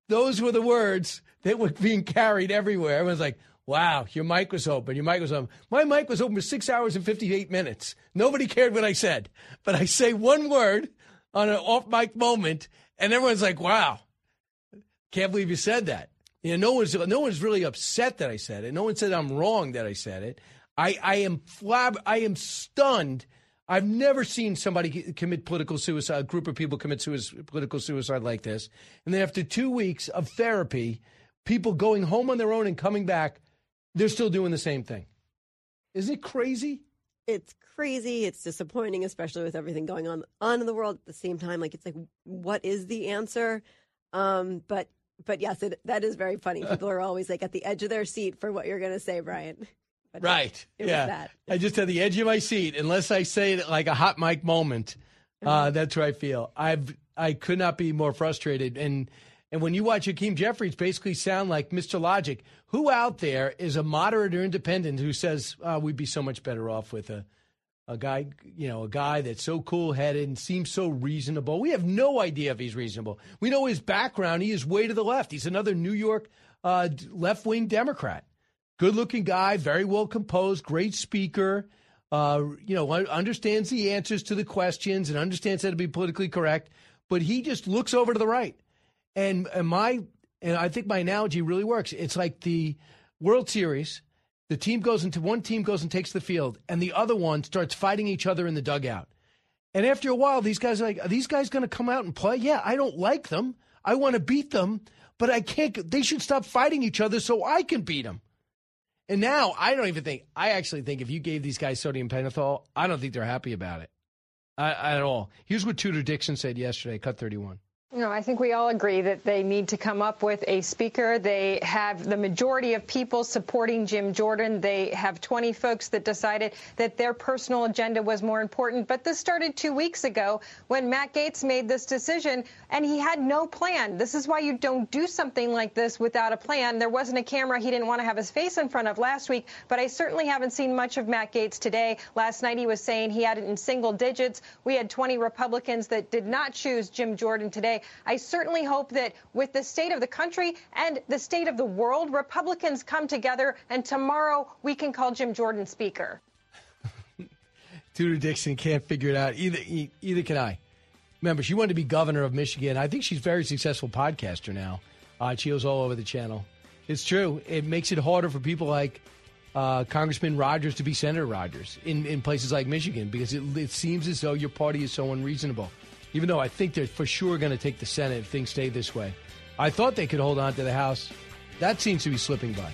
Those were the words that were being carried everywhere. Everyone's like, Wow, your mic was open. Your mic was open. My mic was open for six hours and 58 minutes. Nobody cared what I said. But I say one word on an off mic moment, and everyone's like, wow, can't believe you said that. You know, no one's, no one's really upset that I said it. No one said I'm wrong that I said it. I, I am flab, I am stunned. I've never seen somebody commit political suicide, a group of people commit suicide, political suicide like this. And then after two weeks of therapy, people going home on their own and coming back they're still doing the same thing. Isn't it crazy? It's crazy. It's disappointing, especially with everything going on on in the world at the same time. Like it's like, what is the answer? Um, but but yes, it, that is very funny. (laughs) People are always like at the edge of their seat for what you're going to say, Brian. But right. yeah. I just had the edge of my seat, unless I say it like a hot mic moment. Uh, that's where I feel. I've I could not be more frustrated and and when you watch Hakeem Jeffries basically sound like Mr. Logic, who out there is a moderate or independent who says oh, we'd be so much better off with a a guy, you know, a guy that's so cool headed and seems so reasonable. We have no idea if he's reasonable. We know his background. He is way to the left. He's another New York uh, left wing Democrat. Good looking guy, very well composed, great speaker. Uh, you know, understands the answers to the questions and understands how to be politically correct. But he just looks over to the right. And, and my and I think my analogy really works. It's like the World Series. The team goes into one team goes and takes the field, and the other one starts fighting each other in the dugout. And after a while, these guys are like, are these guys going to come out and play? Yeah, I don't like them. I want to beat them, but I can't. They should stop fighting each other so I can beat them. And now I don't even think, I actually think if you gave these guys sodium pentothal, I don't think they're happy about it at all. Here's what Tudor Dixon said yesterday, cut 31. No, I think we all agree that they need to come up with a speaker. They have the majority of people supporting Jim Jordan. They have 20 folks that decided that their personal agenda was more important. But this started two weeks ago when Matt Gaetz made this decision, and he had no plan. This is why you don't do something like this without a plan. There wasn't a camera he didn't want to have his face in front of last week, but I certainly haven't seen much of Matt Gaetz today. Last night he was saying he had it in single digits. We had 20 Republicans that did not choose Jim Jordan today. I certainly hope that with the state of the country and the state of the world, Republicans come together and tomorrow we can call Jim Jordan Speaker. (laughs) Tudor Dixon can't figure it out. Either either can I. Remember, she wanted to be governor of Michigan. I think she's a very successful podcaster now. Uh, she goes all over the channel. It's true. It makes it harder for people like uh, Congressman Rogers to be Senator Rogers in, in places like Michigan because it, it seems as though your party is so unreasonable even though I think they're for sure going to take the Senate if things stay this way. I thought they could hold on to the House. That seems to be slipping by.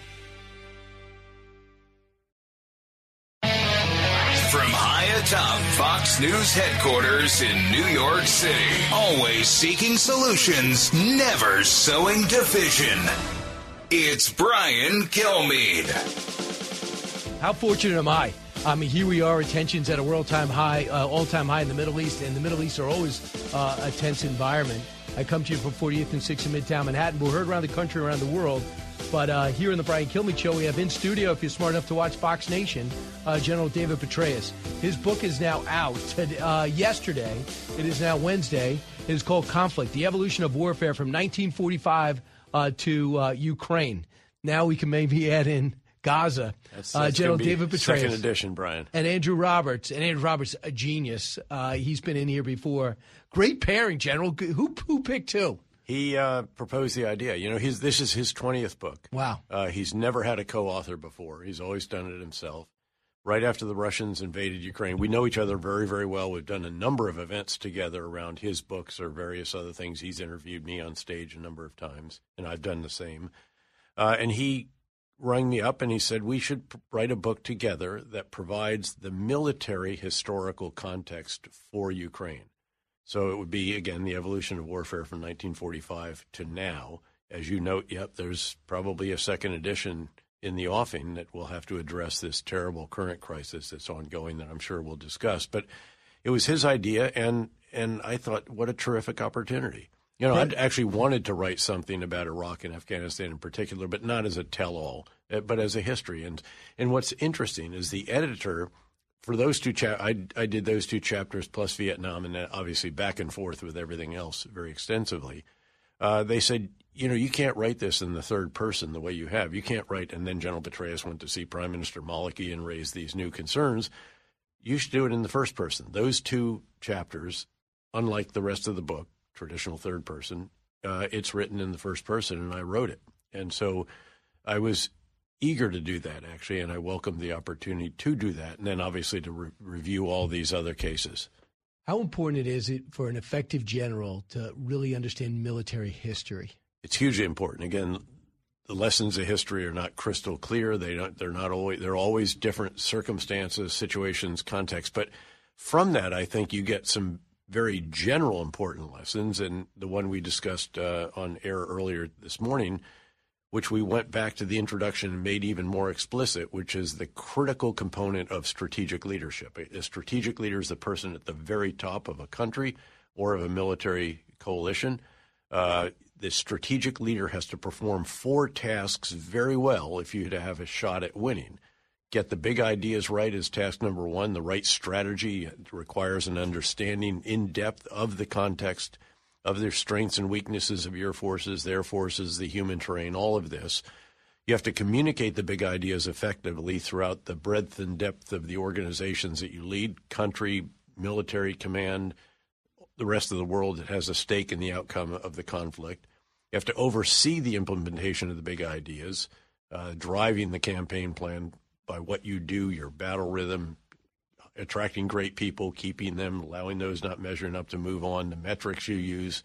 From high atop Fox News headquarters in New York City, always seeking solutions, never sowing division. It's Brian Kilmeade. How fortunate am I? I mean, here we are, tensions at a world time high, uh, all time high in the Middle East, and the Middle East are always uh, a tense environment. I come to you from 40th and 6th in Midtown Manhattan. We're heard around the country, around the world. But uh, here in the Brian Kilmeade Show, we have in studio, if you're smart enough to watch Fox Nation, uh, General David Petraeus. His book is now out uh, yesterday. It is now Wednesday. It is called Conflict The Evolution of Warfare from 1945 uh, to uh, Ukraine. Now we can maybe add in Gaza. That's, uh, that's uh, General David Petraeus. Second edition, Brian. And Andrew Roberts. And Andrew Roberts, a genius. Uh, he's been in here before. Great pairing, General. Who, who picked who? He uh, proposed the idea. You know, he's, this is his 20th book. Wow. Uh, he's never had a co author before, he's always done it himself. Right after the Russians invaded Ukraine, we know each other very, very well. We've done a number of events together around his books or various other things. He's interviewed me on stage a number of times, and I've done the same. Uh, and he rang me up and he said we should write a book together that provides the military historical context for Ukraine. So it would be again the evolution of warfare from 1945 to now. As you note, yep, there's probably a second edition in the offing that will have to address this terrible current crisis that's ongoing that I'm sure we'll discuss. But it was his idea, and and I thought, what a terrific opportunity. You know, I actually wanted to write something about Iraq and Afghanistan in particular, but not as a tell-all, uh, but as a history. And and what's interesting is the editor for those two chap I, I did those two chapters plus Vietnam and then obviously back and forth with everything else very extensively. Uh, they said, you know, you can't write this in the third person the way you have. You can't write, and then General Petraeus went to see Prime Minister Maliki and raised these new concerns. You should do it in the first person. Those two chapters, unlike the rest of the book, traditional third person, uh, it's written in the first person, and I wrote it. And so I was eager to do that, actually, and I welcomed the opportunity to do that, and then obviously to re- review all these other cases. How important it is it for an effective general to really understand military history? It's hugely important. Again, the lessons of history are not crystal clear. They don't. They're not always. They're always different circumstances, situations, context. But from that, I think you get some very general important lessons. And the one we discussed uh, on air earlier this morning which we went back to the introduction and made even more explicit, which is the critical component of strategic leadership. A strategic leader is the person at the very top of a country or of a military coalition. Uh, the strategic leader has to perform four tasks very well if you to have a shot at winning. Get the big ideas right is task number one. The right strategy requires an understanding in depth of the context of their strengths and weaknesses of your forces, their forces, the human terrain, all of this. You have to communicate the big ideas effectively throughout the breadth and depth of the organizations that you lead country, military command, the rest of the world that has a stake in the outcome of the conflict. You have to oversee the implementation of the big ideas, uh, driving the campaign plan by what you do, your battle rhythm, attracting great people, keeping them, allowing those not measuring up to move on, the metrics you use,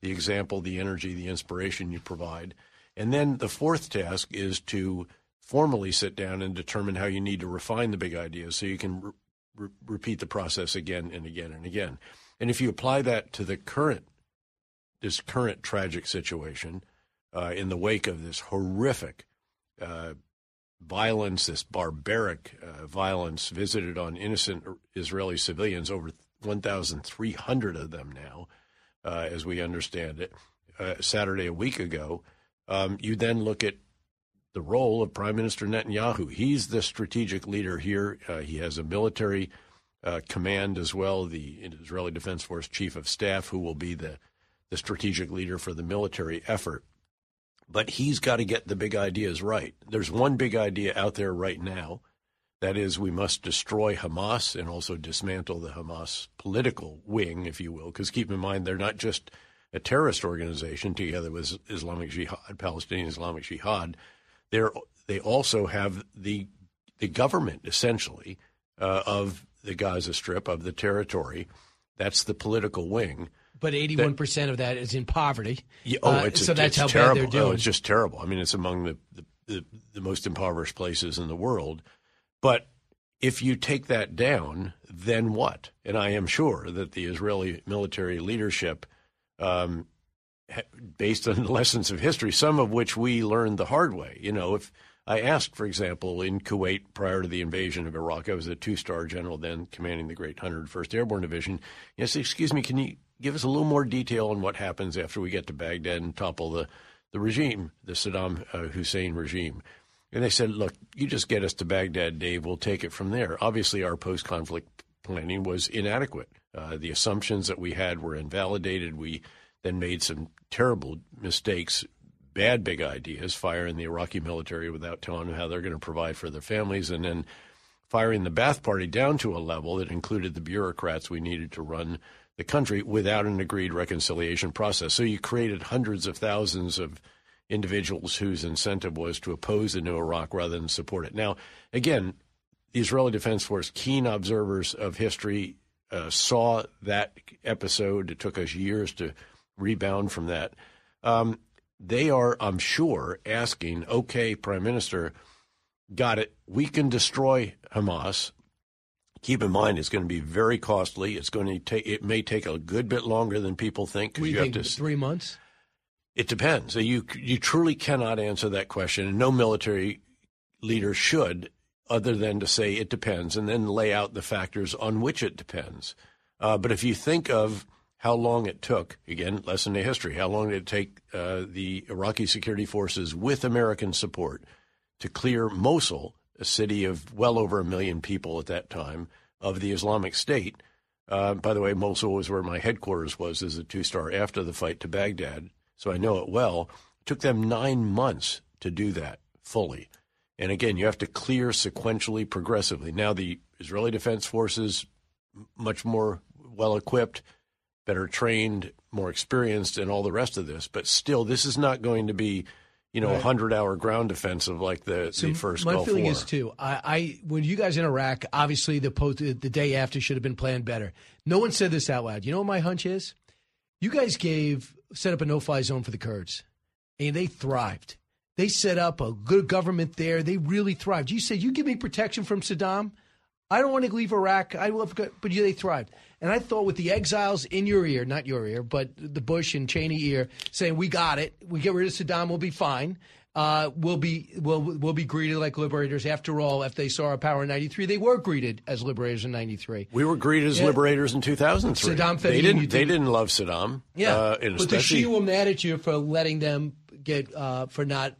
the example, the energy, the inspiration you provide. And then the fourth task is to formally sit down and determine how you need to refine the big ideas so you can re- repeat the process again and again and again. And if you apply that to the current, this current tragic situation, uh, in the wake of this horrific uh, violence, this barbaric uh, violence visited on innocent Israeli civilians, over 1,300 of them now, uh, as we understand it, uh, Saturday a week ago. Um, you then look at the role of Prime Minister Netanyahu. He's the strategic leader here. Uh, he has a military uh, command as well, the Israeli Defense Force Chief of Staff, who will be the, the strategic leader for the military effort but he's got to get the big ideas right. There's one big idea out there right now. That is, we must destroy Hamas and also dismantle the Hamas political wing, if you will, because keep in mind, they're not just a terrorist organization together with Islamic Jihad, Palestinian Islamic Jihad. They're, they also have the, the government, essentially, uh, of the Gaza Strip, of the territory. That's the political wing but 81% of that is in poverty. Yeah, oh, uh, so that's it's how terrible. bad they're doing. Oh, it's just terrible. I mean, it's among the, the, the, the most impoverished places in the world. But if you take that down, then what? And I am sure that the Israeli military leadership, um, based on the (laughs) lessons of history, some of which we learned the hard way. You know, if I asked, for example, in Kuwait prior to the invasion of Iraq, I was a two-star general then, commanding the Great 101st Airborne Division. Yes, excuse me, can you give us a little more detail on what happens after we get to Baghdad and topple the, the regime, the Saddam uh, Hussein regime. And they said, look, you just get us to Baghdad, Dave. We'll take it from there. Obviously, our post conflict planning was inadequate. Uh, the assumptions that we had were invalidated. We then made some terrible mistakes, bad big ideas, firing the Iraqi military without telling them how they're going to provide for their families, and then firing the Ba'ath Party down to a level that included the bureaucrats we needed to run the country without an agreed reconciliation process. So you created hundreds of thousands of individuals whose incentive was to oppose the new Iraq rather than support it. Now, again, the Israeli Defense Force, keen observers of history, uh, saw that episode. It took us years to rebound from that. Um, they are, I'm sure, asking, okay, Prime Minister, got it. We can destroy Hamas keep in mind it's going to be very costly. It's going to take it may take a good bit longer than people think. Do you, think, have to, three months? It depends. You you truly cannot answer that question, and no military leader should, other than to say it depends and then lay out the factors on which it depends. Uh, but if you think of how long it took, again, lesson in history, how long did it take uh, the Iraqi security forces with American support to clear Mosul, a city of well over a million people at that time, of the Islamic State? Uh, by the way, Mosul was where my headquarters was as a two star after the fight to Baghdad, so I know it well. It took them nine months to do that fully. And again, you have to clear sequentially, progressively. Now, the Israeli Defense Forces, much more well equipped, better trained, more experienced, and all the rest of this. But still, this is not going to be, you know, a Right. hundred hour ground offensive like the, So the first my Gulf feeling War. is too. I, I when you guys in Iraq, obviously the post, the day after should have been planned better. No one said this out loud. You know what my hunch is? You guys gave set up a no fly zone for the Kurds, and they thrived. They set up a good government there. They really thrived. You said you give me protection from Saddam. I don't want to leave Iraq. I love, but they thrived. And I thought with the exiles in your ear, not your ear, but the Bush and Cheney ear, saying we got it, we get rid of Saddam, we'll be fine. Uh, we'll be we'll we'll be greeted like liberators. After all, if they saw our power in '93, they were greeted as liberators in '93. We were greeted as Yeah. liberators in 2003. Saddam they didn't. They didn't love Saddam. Yeah, uh, but the Shia were mad at you for letting them get uh, for not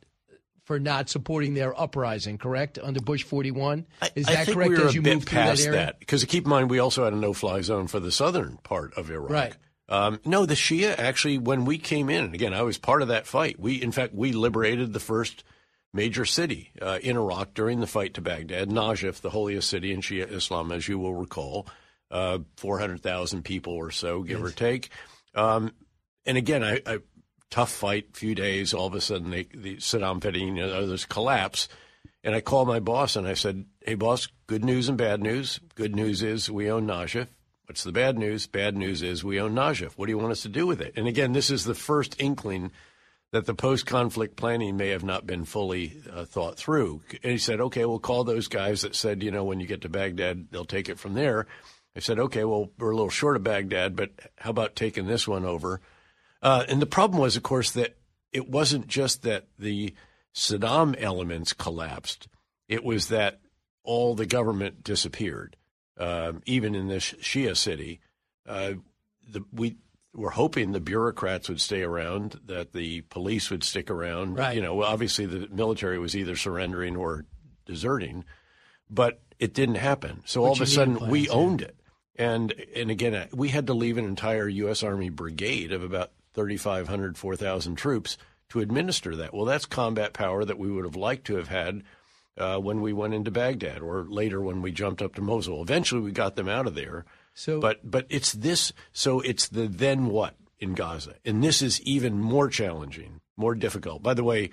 for not supporting their uprising. Correct under Bush 41. Is I that correct? we as you bit move past that Because keep in mind, we also had a no-fly zone for the southern part of Iraq. Right. Um, no, the Shia actually, when we came in, and again, I was part of that fight. We, in fact, we liberated the first major city uh, in Iraq during the fight to Baghdad, Najaf, the holiest city in Shia Islam, as you will recall, uh, four hundred thousand people or so, give or take. Um, and again, I, I tough fight, few days. All of a sudden, they, the Saddam Fedayeen and others collapse. And I called my boss and I said, "Hey, boss, good news and bad news. Good news is we own Najaf. What's the bad news? Bad news is we own Najaf. What do you want us to do with it?" And again, this is the first inkling that the post-conflict planning may have not been fully uh, thought through. And he said, "Okay, we'll call those guys that said, you know, when you get to Baghdad, they'll take it from there." I said, "Okay, well, we're a little short of Baghdad, but how about taking this one over?" Uh, and the problem was, of course, that it wasn't just that the Saddam elements collapsed; it was that all the government disappeared, um, even in this Shia city. Uh, the, we were hoping the bureaucrats would stay around, that the police would stick around. Right. You know, obviously the military was either surrendering or deserting, but it didn't happen. So But all of a sudden, plans, we yeah. owned it. And and again, uh, we had to leave an entire U.S. Army brigade of about 3,500, 4,000 troops to administer that. Well, that's combat power that we would have liked to have had uh, when we went into Baghdad, or later when we jumped up to Mosul. Eventually, we got them out of there. So, but but it's this. So it's the then what in Gaza, and this is even more challenging, more difficult. By the way,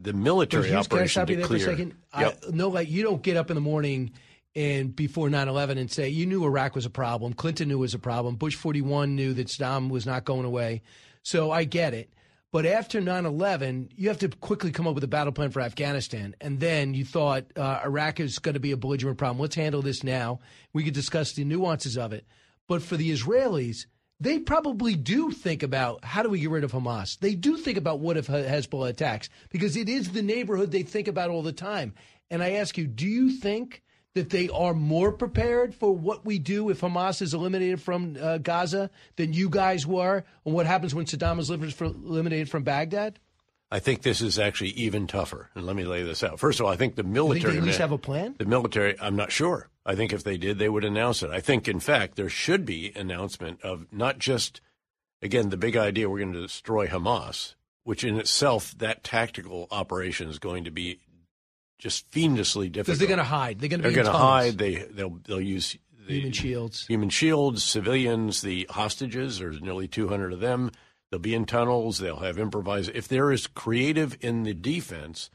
the military can I operation stop you to there for a clear. second? Yep. I, no, like you don't get up in the morning and before 9-11 and say you knew Iraq was a problem. Clinton knew it was a problem. Bush 41 knew that Saddam was not going away. So I get it. But after 9-11, you have to quickly come up with a battle plan for Afghanistan. And then you thought uh, Iraq is going to be a belligerent problem. Let's handle this now. We could discuss the nuances of it. But for the Israelis, they probably do think about how do we get rid of Hamas. They do think about what if Hezbollah attacks because it is the neighborhood they think about all the time. And I ask you, do you think that they are more prepared for what we do if Hamas is eliminated from uh, Gaza than you guys were, and what happens when Saddam is eliminated from Baghdad? I think this is actually even tougher. And let me lay this out. First of all, I think the military think they at least have a plan? The military, I'm not sure. I think if they did, they would announce it. I think, in fact, there should be announcement of not just, again, the big idea we're going to destroy Hamas, which in itself, that tactical operation is going to be just fiendishly difficult. Because they're going to hide. They're going to They're going to hide. They they'll they'll use Human shields. Human shields, civilians, the hostages. There's nearly 200 of them. They'll be in tunnels. They'll have improvised. If they're as creative in the defense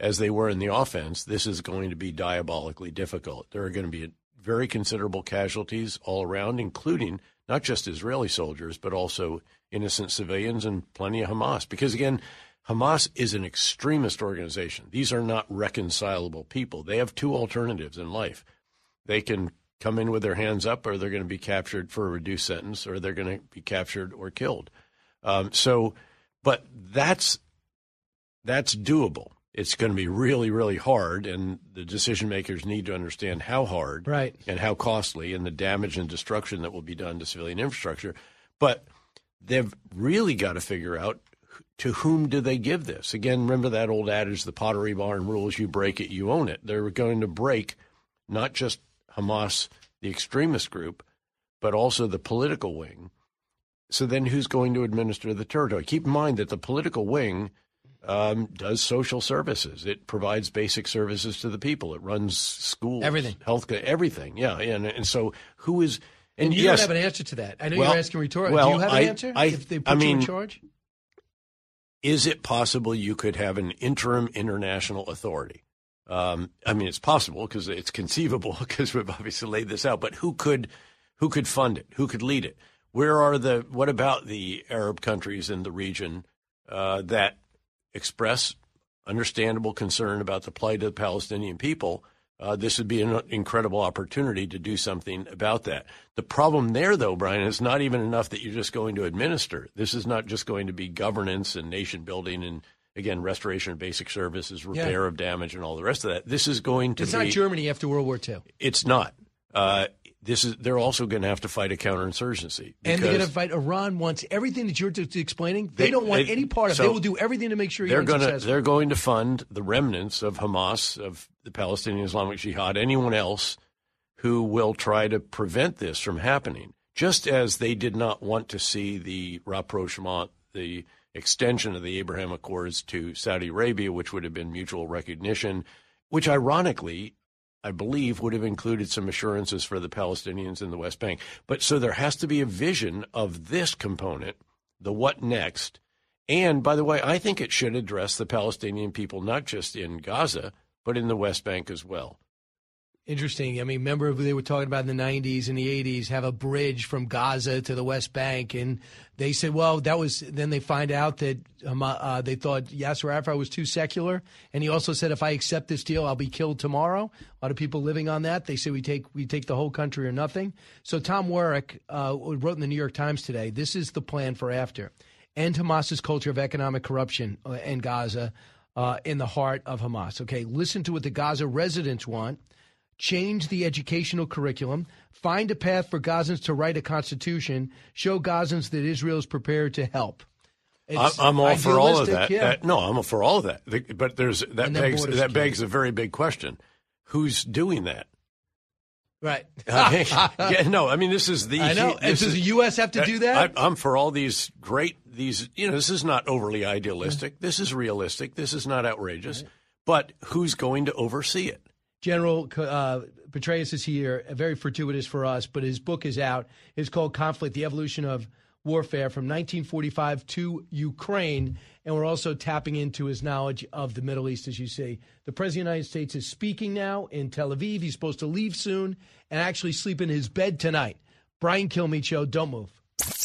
as they were in the offense, this is going to be diabolically difficult. There are going to be very considerable casualties all around, including not just Israeli soldiers, but also innocent civilians and plenty of Hamas. Because again, Hamas is an extremist organization. These are not reconcilable people. They have two alternatives in life. They can come in with their hands up, or they're going to be captured for a reduced sentence, or they're going to be captured or killed. Um, so, but that's that's doable. it's going to be really, really hard, and the decision makers need to understand how hard right. and how costly and the damage and destruction that will be done to civilian infrastructure. But they've really got to figure out to whom do they give this? Again, remember that old adage, the pottery barn rules, you break it, you own it. They're going to break not just Hamas, the extremist group, but also the political wing. So then who's going to administer the territory? Keep in mind that the political wing um, does social services. It provides basic services to the people. It runs schools, Everything. health, care, everything. Yeah, and and so who is And, and, you yes, don't have an answer to that. I know well- you're asking rhetorically. well, Do you have an I- answer? I- if they put I you in charge? Is it possible you could have an interim international authority? Um, I mean, it's possible because it's conceivable (laughs) because we've obviously laid this out. But who could who could fund it? Who could lead it? Where are the what about the Arab countries in the region uh, that express understandable concern about the plight of the Palestinian people? Uh, this would be an incredible opportunity to do something about that. The problem there, though, Brian, is not even enough that you're just going to administer. This is not just going to be governance and nation building and again restoration of basic services, Yeah. repair of damage, and all the rest of that. This is going to It's be. not Germany after World War II. It's not. Uh, this is. They're also going to have to fight a counterinsurgency. And they're going to fight. Iran wants everything that you're just explaining. They, They- don't want they- any part of. it. They will do everything to make sure they're going to they're going to fund the remnants of Hamas, of the Palestinian Islamic Jihad, anyone else who will try to prevent this from happening. Just as they did not want to see the rapprochement, the extension of the Abraham Accords to Saudi Arabia, which would have been mutual recognition, which ironically I believe would have included some assurances for the Palestinians in the West Bank. But so there has to be a vision of this component, the what next. And by the way, I think it should address the Palestinian people, not just in Gaza, but in the West Bank as well. Interesting. I mean, remember they were talking about in the 90s and the 80s have a bridge from Gaza to the West Bank, and they said, well, that was. Then they find out that uh, they thought Yasser Arafat was too secular, and he also said, if I accept this deal, I'll be killed tomorrow. A lot of people living on that. They say we take we take the whole country or nothing. So Tom Warwick uh, wrote in the New York Times today, this is the plan for after end Hamas's culture of economic corruption uh, in Gaza. Uh, in the heart of Hamas. Okay, listen to what the Gaza residents want change the educational curriculum, find a path for Gazans to write a constitution, show Gazans that Israel is prepared to help. I'm, It's I'm all for all of that. yeah. That- no, I'm all for all of that. But there's that begs that begs a very big question: Who's doing that? Right. (laughs) I mean, (laughs) yeah, no, I mean this is the. I know. This does is- the U.S. have to do that? I, I'm for all these great these. You know, this is not overly idealistic. This is realistic. This is not outrageous. But who's going to oversee it? General uh, Petraeus is here, very fortuitous for us, but his book is out. It's called Conflict The Evolution of Warfare from 1945 to Ukraine. And we're also tapping into his knowledge of the Middle East, as you see. The President of the United States is speaking now in Tel Aviv. He's supposed to leave soon and actually sleep in his bed tonight. Brian Kilmeade Show, don't move.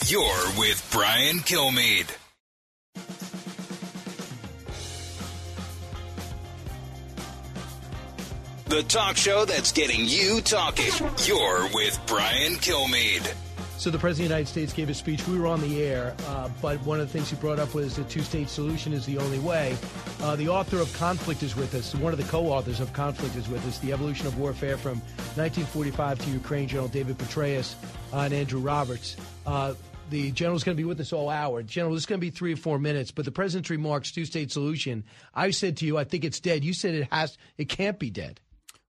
You're with Brian Kilmeade. The talk show that's getting you talking. You're with Brian Kilmeade. So the President of the United States gave a speech. We were on the air, uh, but one of the things he brought up was the two-state solution is the only way. Uh, the author of Conflict is with us. One of the co-authors of Conflict is with us. The Evolution of Warfare from 1945 to Ukraine, General David Petraeus uh, and Andrew Roberts. Uh, the general's going to be with us all hour. General, this is going to be three or four minutes, but the president's remarks, two-state solution. I said to you, I think it's dead. You said it has, it can't be dead.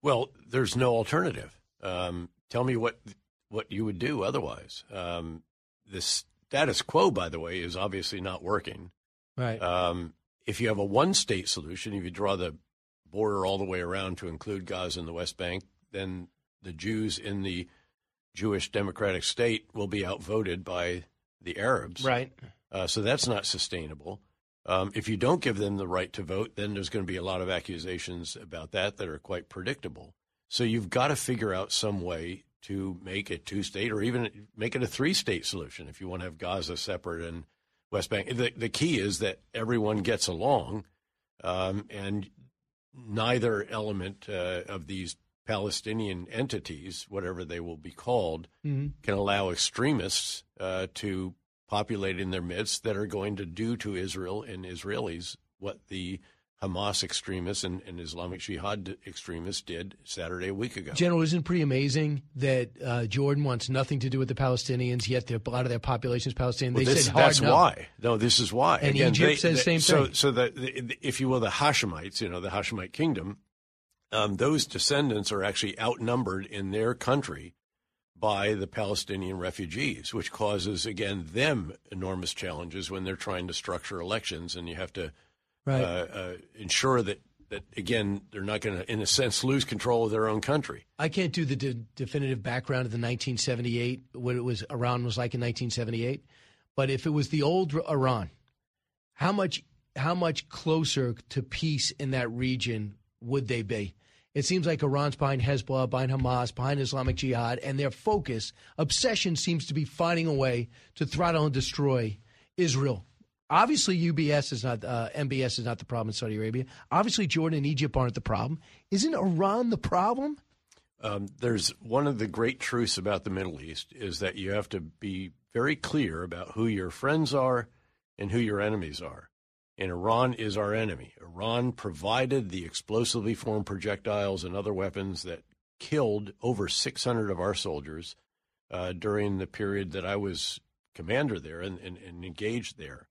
Well, there's no alternative. Um, tell me what what you would do otherwise. Um, the status quo, by the way, is obviously not working. Right. Um, if you have a one state solution, if you draw the border all the way around to include Gaza and the West Bank, then the Jews in the Jewish democratic state will be outvoted by the Arabs. Right. Uh, so that's not sustainable. Um, if you don't give them the right to vote, then there's going to be a lot of accusations about that that are quite predictable. So you've got to figure out some way to make it two state or even make it a three state solution if you want to have Gaza separate and West Bank. The, the key is that everyone gets along um, and neither element uh, of these Palestinian entities, whatever they will be called, Mhm. can allow extremists uh, to populate in their midst that are going to do to Israel and Israelis what the Hamas extremists and, and Islamic Jihad extremists did Saturday a week ago. General, isn't it pretty amazing that uh, Jordan wants nothing to do with the Palestinians, yet a lot of their population is Palestinian? Well, they this, said that's no. why. No, this is why. And Again, Egypt they- says the they- same so, thing. So that, the- if you will, the Hashemites, you know, the Hashemite kingdom, um, those descendants are actually outnumbered in their country by the Palestinian refugees, which causes again them enormous challenges when they're trying to structure elections, and you have to Right. uh, uh, ensure that that again they're not going to, in a sense, lose control of their own country. I can't do the de- definitive background of the 1978, what it was Iran was like in 1978, but if it was the old Iran, how much how much closer to peace in that region would they be? It seems like Iran's behind Hezbollah, behind Hamas, behind Islamic Jihad, and their focus, obsession seems to be finding a way to throttle and destroy Israel. Obviously, UBS is not, uh, MBS is not the problem in Saudi Arabia. Obviously, Jordan and Egypt aren't the problem. Isn't Iran the problem? Um, there's one of the great truths about the Middle East is that you have to be very clear about who your friends are and who your enemies are. And Iran is our enemy. Iran provided the explosively formed projectiles and other weapons that killed over 600 of our soldiers uh, during the period that I was commander there and, and, and engaged there.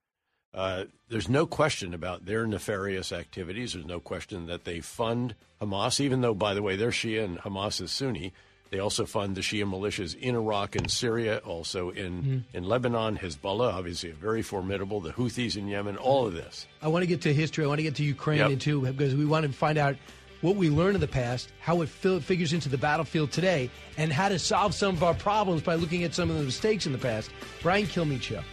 Uh, there's no question about their nefarious activities. There's no question that they fund Hamas, even though, by the way, they're Shia and Hamas is Sunni. They also fund the Shia militias in Iraq and Syria, also in, hmm. in Lebanon, Hezbollah, obviously very formidable, the Houthis in Yemen, all of this. I want to get to history. I want to get to Ukraine Yep. too because we want to find out what we learned in the past, how it figures into the battlefield today, and how to solve some of our problems by looking at some of the mistakes in the past. Brian Kilmeade Show.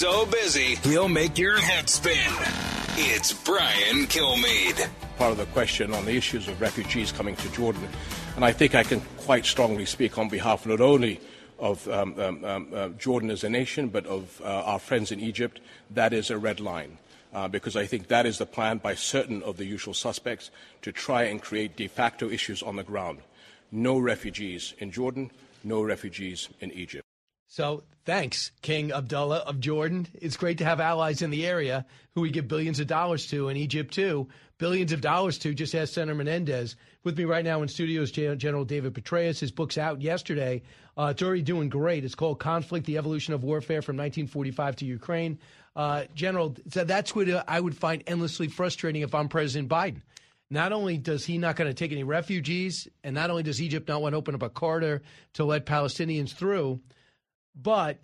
So busy, he'll make your head spin. It's Brian Kilmeade. part of the question on the issues of refugees coming to Jordan. And I think I can quite strongly speak on behalf not only of um, um, um, uh, Jordan as a nation, but of uh, our friends in Egypt. That is a red line. Uh, because I think that is the plan by certain of the usual suspects to try and create de facto issues on the ground. No refugees in Jordan, no refugees in Egypt. So thanks, King Abdullah of Jordan. It's great to have allies in the area who we give billions of dollars to, and Egypt too, billions of dollars to. Just ask Senator Menendez. With me right now in studios, Gen- General David Petraeus. His book's out yesterday. Uh, it's already doing great. It's called Conflict: The Evolution of Warfare from 1945 to Ukraine. Uh, General, so that's what uh, I would find endlessly frustrating if I'm President Biden. Not only does he not going to take any refugees, and not only does Egypt not want to open up a corridor to let Palestinians through, but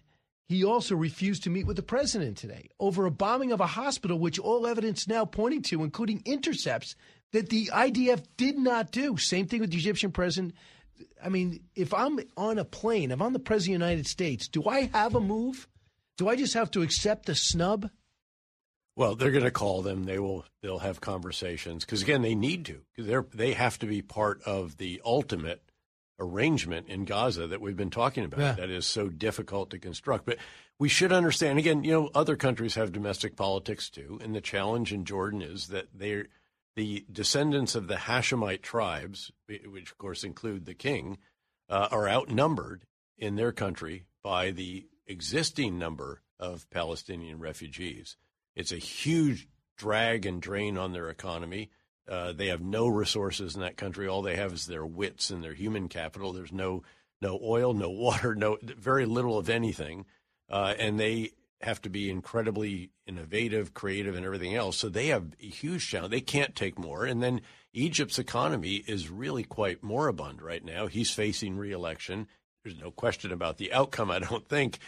he also refused to meet with the president today over a bombing of a hospital, which all evidence now pointing to, including intercepts, that the IDF did not do. Same thing with the Egyptian president. I mean, if I'm on a plane, if I'm the president of the United States, do I have a move? Do I just have to accept the snub? Well, they're going to call them. They will. They'll have conversations because again, they need to. They're they have to be part of the ultimate arrangement in Gaza that we've been talking about. Yeah. That is so difficult to construct. But we should understand. Again, you know, other countries have domestic politics too, and the challenge in Jordan is that they're the descendants of the Hashemite tribes, which of course include the king, uh, are outnumbered in their country by the existing number of Palestinian refugees. It's a huge drag and drain on their economy. Uh, they have no resources in that country. All they have is their wits and their human capital. There's no no oil, no (laughs) water, no very little of anything, uh, and they have to be incredibly innovative, creative, and everything else. So they have a huge challenge. They can't take more. And then Egypt's economy is really quite moribund right now. He's facing reelection. There's no question about the outcome, I don't think.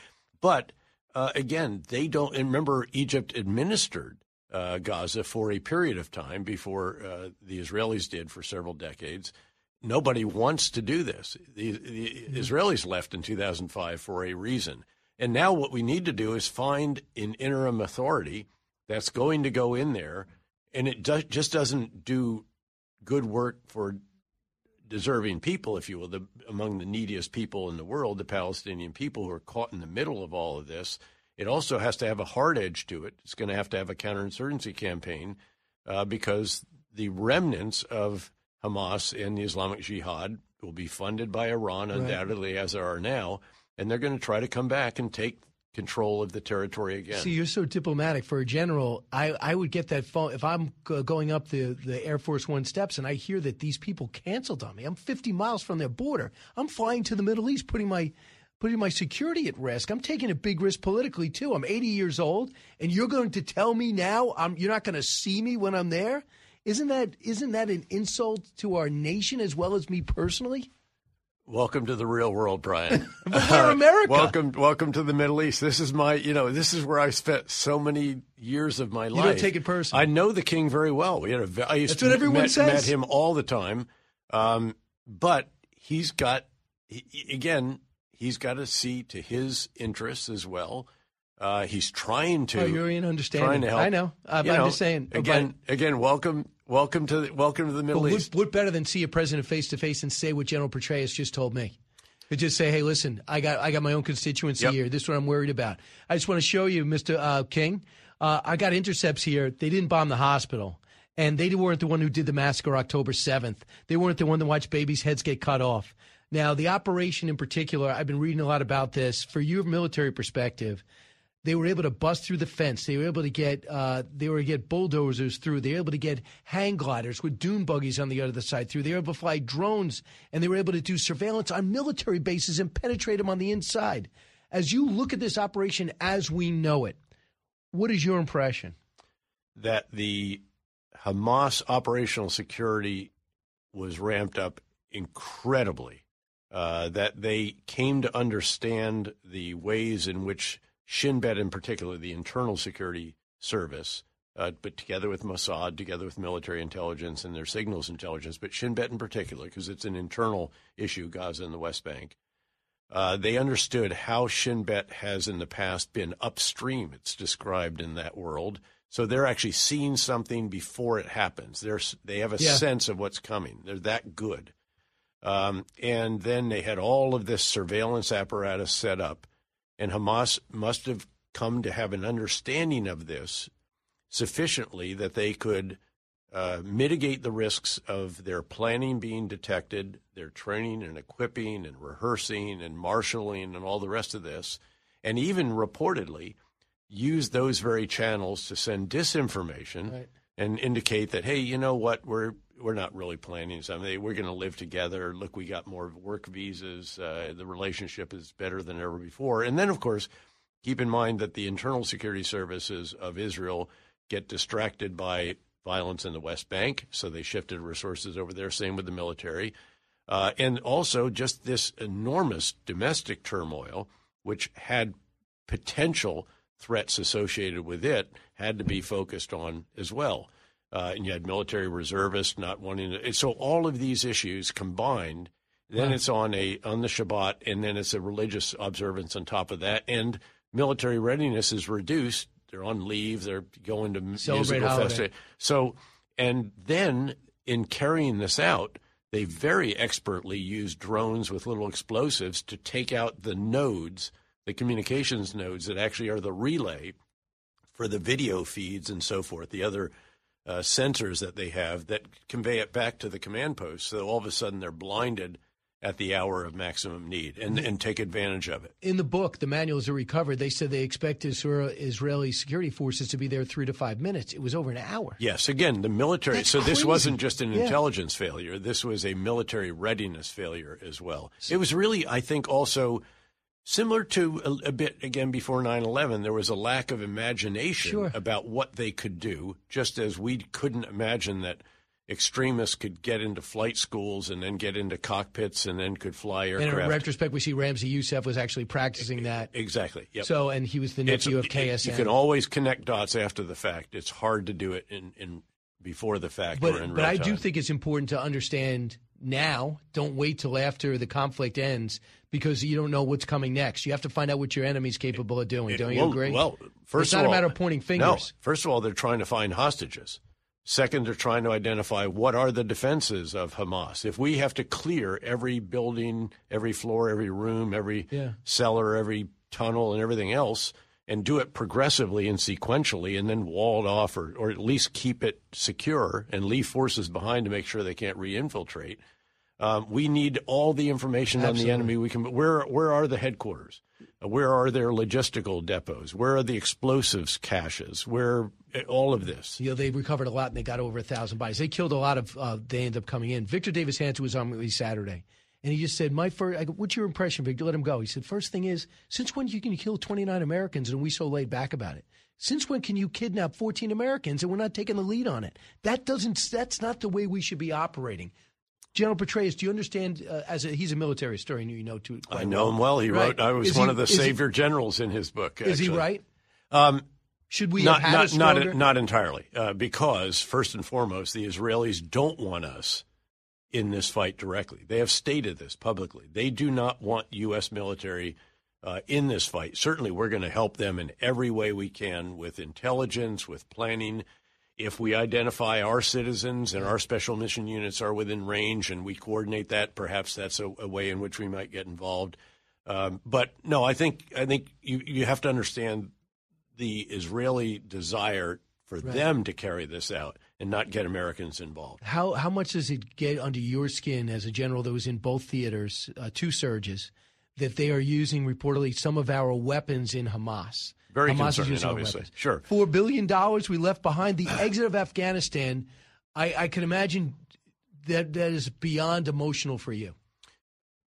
But uh, again, they don't remember Egypt administered uh, Gaza for a period of time before uh, the Israelis did for several decades. Nobody wants to do this. The, the Israelis left in 2005 for a reason. And now what we need to do is find an interim authority that's going to go in there, and it do, just doesn't do good work for deserving people, if you will, the, among the neediest people in the world, the Palestinian people who are caught in the middle of all of this. It also has to have a hard edge to it. It's going to have to have a counterinsurgency campaign uh, because the remnants of Hamas and the Islamic Jihad will be funded by Iran, Right. undoubtedly, as there are now, and they're going to try to come back and take control of the territory again. See, you're so diplomatic for a general. I, I would get that phone if I'm g- going up the, the Air Force One steps and I hear that these people canceled on me. I'm 50 miles from their border. I'm flying to the Middle East, putting my putting my security at risk. I'm taking a big risk politically too. I'm 80 years old, and you're going to tell me now I'm you're not going to see me when I'm there. Isn't that isn't that an insult to our nation as well as me personally? Welcome to the real world, Brian. (laughs) We're America. (laughs) welcome, welcome to the Middle East. This is my, you know, this is where I spent so many years of my You life. don't take it personally. I know the king very well. We had a, I used That's to what everyone met, says. met him all the time. Um, but he's got, he- again, he's got to see to his interests as well. Uh, he's trying to. Oh, you're in understanding. Trying to help. I know. I'm- You I'm just saying, Again, again, welcome, welcome to the, welcome to the Middle But East. what, what better than see a president face to face and say what General Petraeus just told me? To just say, "Hey, listen, I got I got my own constituency Yep. here. This is what I'm worried about. I just want to show you, Mr. Uh, King. Uh, I got intercepts here. They didn't bomb the hospital, and they weren't the one who did the massacre October 7th. They weren't the one that watched babies' heads get cut off. Now, the operation in particular, I've been reading a lot about this. For your military perspective, they were able to bust through the fence. They were able to get uh, they were get bulldozers through. They were able to get hang gliders with dune buggies on the other side through. They were able to fly drones, and they were able to do surveillance on military bases and penetrate them on the inside. As you look at this operation as we know it, what is your impression? that the Hamas operational security was ramped up incredibly. Uh, that they came to understand the ways in which Shin Bet, in particular, the internal security service, uh, but together with Mossad, together with military intelligence and their signals intelligence, but Shin Bet in particular, because it's an internal issue, Gaza and the West Bank, uh, they understood how Shin Bet has in the past been upstream. It's described in that world. So they're actually seeing something before it happens. They're, they have a Yeah. sense of what's coming. They're that good. Um, and then they had all of this surveillance apparatus set up. And Hamas must have come to have an understanding of this sufficiently that they could uh, mitigate the risks of their planning being detected, their training and equipping and rehearsing and marshaling and all the rest of this, and even reportedly use those very channels to send disinformation Right. and indicate that, hey, you know what, we're we're not really planning something. We're going to live together. Look, we got more work visas. Uh, the relationship is better than ever before. And then, of course, keep in mind that the internal security services of Israel get distracted by violence in the West Bank, so they shifted resources over there. Same with the military. Uh, and also just this enormous domestic turmoil, which had potential threats associated with it, had to be focused on as well. Uh, and you had military reservists not wanting to. So all of these issues combined, then Wow. it's on a on the Shabbat, and then it's a religious observance on top of that, and military readiness is reduced. They're on leave. They're going to Celebrate musical holiday. festi- So, and then in carrying this out, they very expertly use drones with little explosives to take out the nodes, the communications nodes that actually are the relay for the video feeds and so forth, the other uh, sensors that they have that convey it back to the command post. So all of a sudden they're blinded at the hour of maximum need and, and take advantage of it. In the book, the manuals are recovered. They said they expect Israeli security forces to be there three to five minutes. It was over an hour. Yes, again, the military. That's so this crazy. wasn't just an Yeah. intelligence failure. This was a military readiness failure as well. It was really, I think, also similar to a, a bit again before 9/11. There was a lack of imagination Sure. about what they could do, just as we couldn't imagine that extremists could get into flight schools and then get into cockpits and then could fly And aircraft. in retrospect, we see Ramzi Yousef was actually practicing that. Exactly. Yep. So, and he was the It's- nephew of it- KSM. You can always connect dots after the fact. It's hard to do it in, in before the fact or in but but I do think it's important to understand now. Don't wait till after the conflict ends because you don't know what's coming next. You have to find out what your enemy's capable of doing. Don't you well, agree? Well, first it's of not all, a matter of pointing fingers. No, first of all, they're trying to find hostages. Second, they're trying to identify what are the defenses of Hamas. If we have to clear every building, every floor, every room, every Yeah. cellar, every tunnel, and everything else, and do it progressively and sequentially and then wall it off or, or at least keep it secure and leave forces behind to make sure they can't re-infiltrate. Um, we need all the information Absolutely. on the enemy we can. Where where are the headquarters? Uh, Where are their logistical depots? Where are the explosives caches? Where uh, all of this? You know, they recovered a lot and they got over a thousand bodies. They killed a lot of. Uh, they ended up coming in. Victor Davis Hanson was on with me Saturday, and he just said, "My first, I go, what's your impression, Victor? Let him go." He said, first thing is, since when you can kill 29 Americans and we so laid back about it? Since when can you kidnap 14 Americans and we're not taking the lead on it? That doesn't. That's not the way we should be operating." General Petraeus, do you understand? Uh, as a, he's a military historian, you know too. I know him well. He Right. wrote. I was Is one he- of the is he- savior generals in his book. Is he right? Um, Should we not not not not entirely, uh, because first and foremost, the Israelis don't want us in this fight directly. They have stated this publicly. They do not want U.S. military uh, in this fight. Certainly, we're going to help them in every way we can with intelligence, with planning. If we identify our citizens and our special mission units are within range and we coordinate that, perhaps that's a, a way in which we might get involved. Um, but no, I think I think you, you have to understand the Israeli desire for Right. them to carry this out and not get Americans involved. How how much does it get under your skin as a general that was in both theaters, uh, two surges, that they are using reportedly some of our weapons in Hamas? Very Hamas is concerning, using obviously. weapons. Sure. Four billion dollars we left behind. The (sighs) exit of Afghanistan, I, I can imagine that that is beyond emotional for you.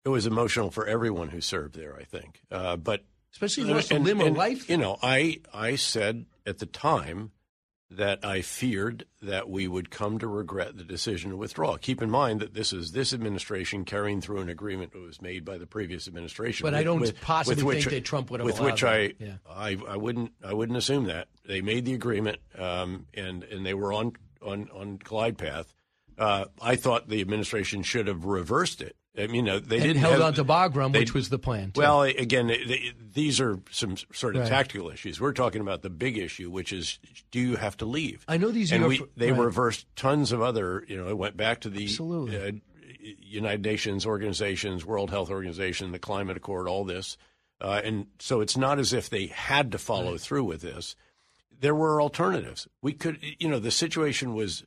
It was emotional for everyone who served there, I think. Uh, but Especially lost a limb or life. You know, I I said at the time that I feared that we would come to regret the decision to withdraw. Keep in mind that this is this administration carrying through an agreement that was made by the previous administration. But I don't with- possibly with which- think that Trump would have with allowed which that. I, Yeah. I I wouldn't I wouldn't assume that they made the agreement um, and and they were on on on glide path. Uh, I thought the administration should have reversed it. I mean, they and didn't held have, on to Bagram, they- which was the plan. too. well, again, they- these are some sort of Right. tactical issues. We're talking about the big issue, which is do you have to leave? I know these and we, they right. reversed tons of other. You know, it went back to the uh, United Nations organizations, World Health Organization, the Climate Accord, all this, uh, and so it's not as if they had to follow through with this. There were alternatives. We could, you know, the situation was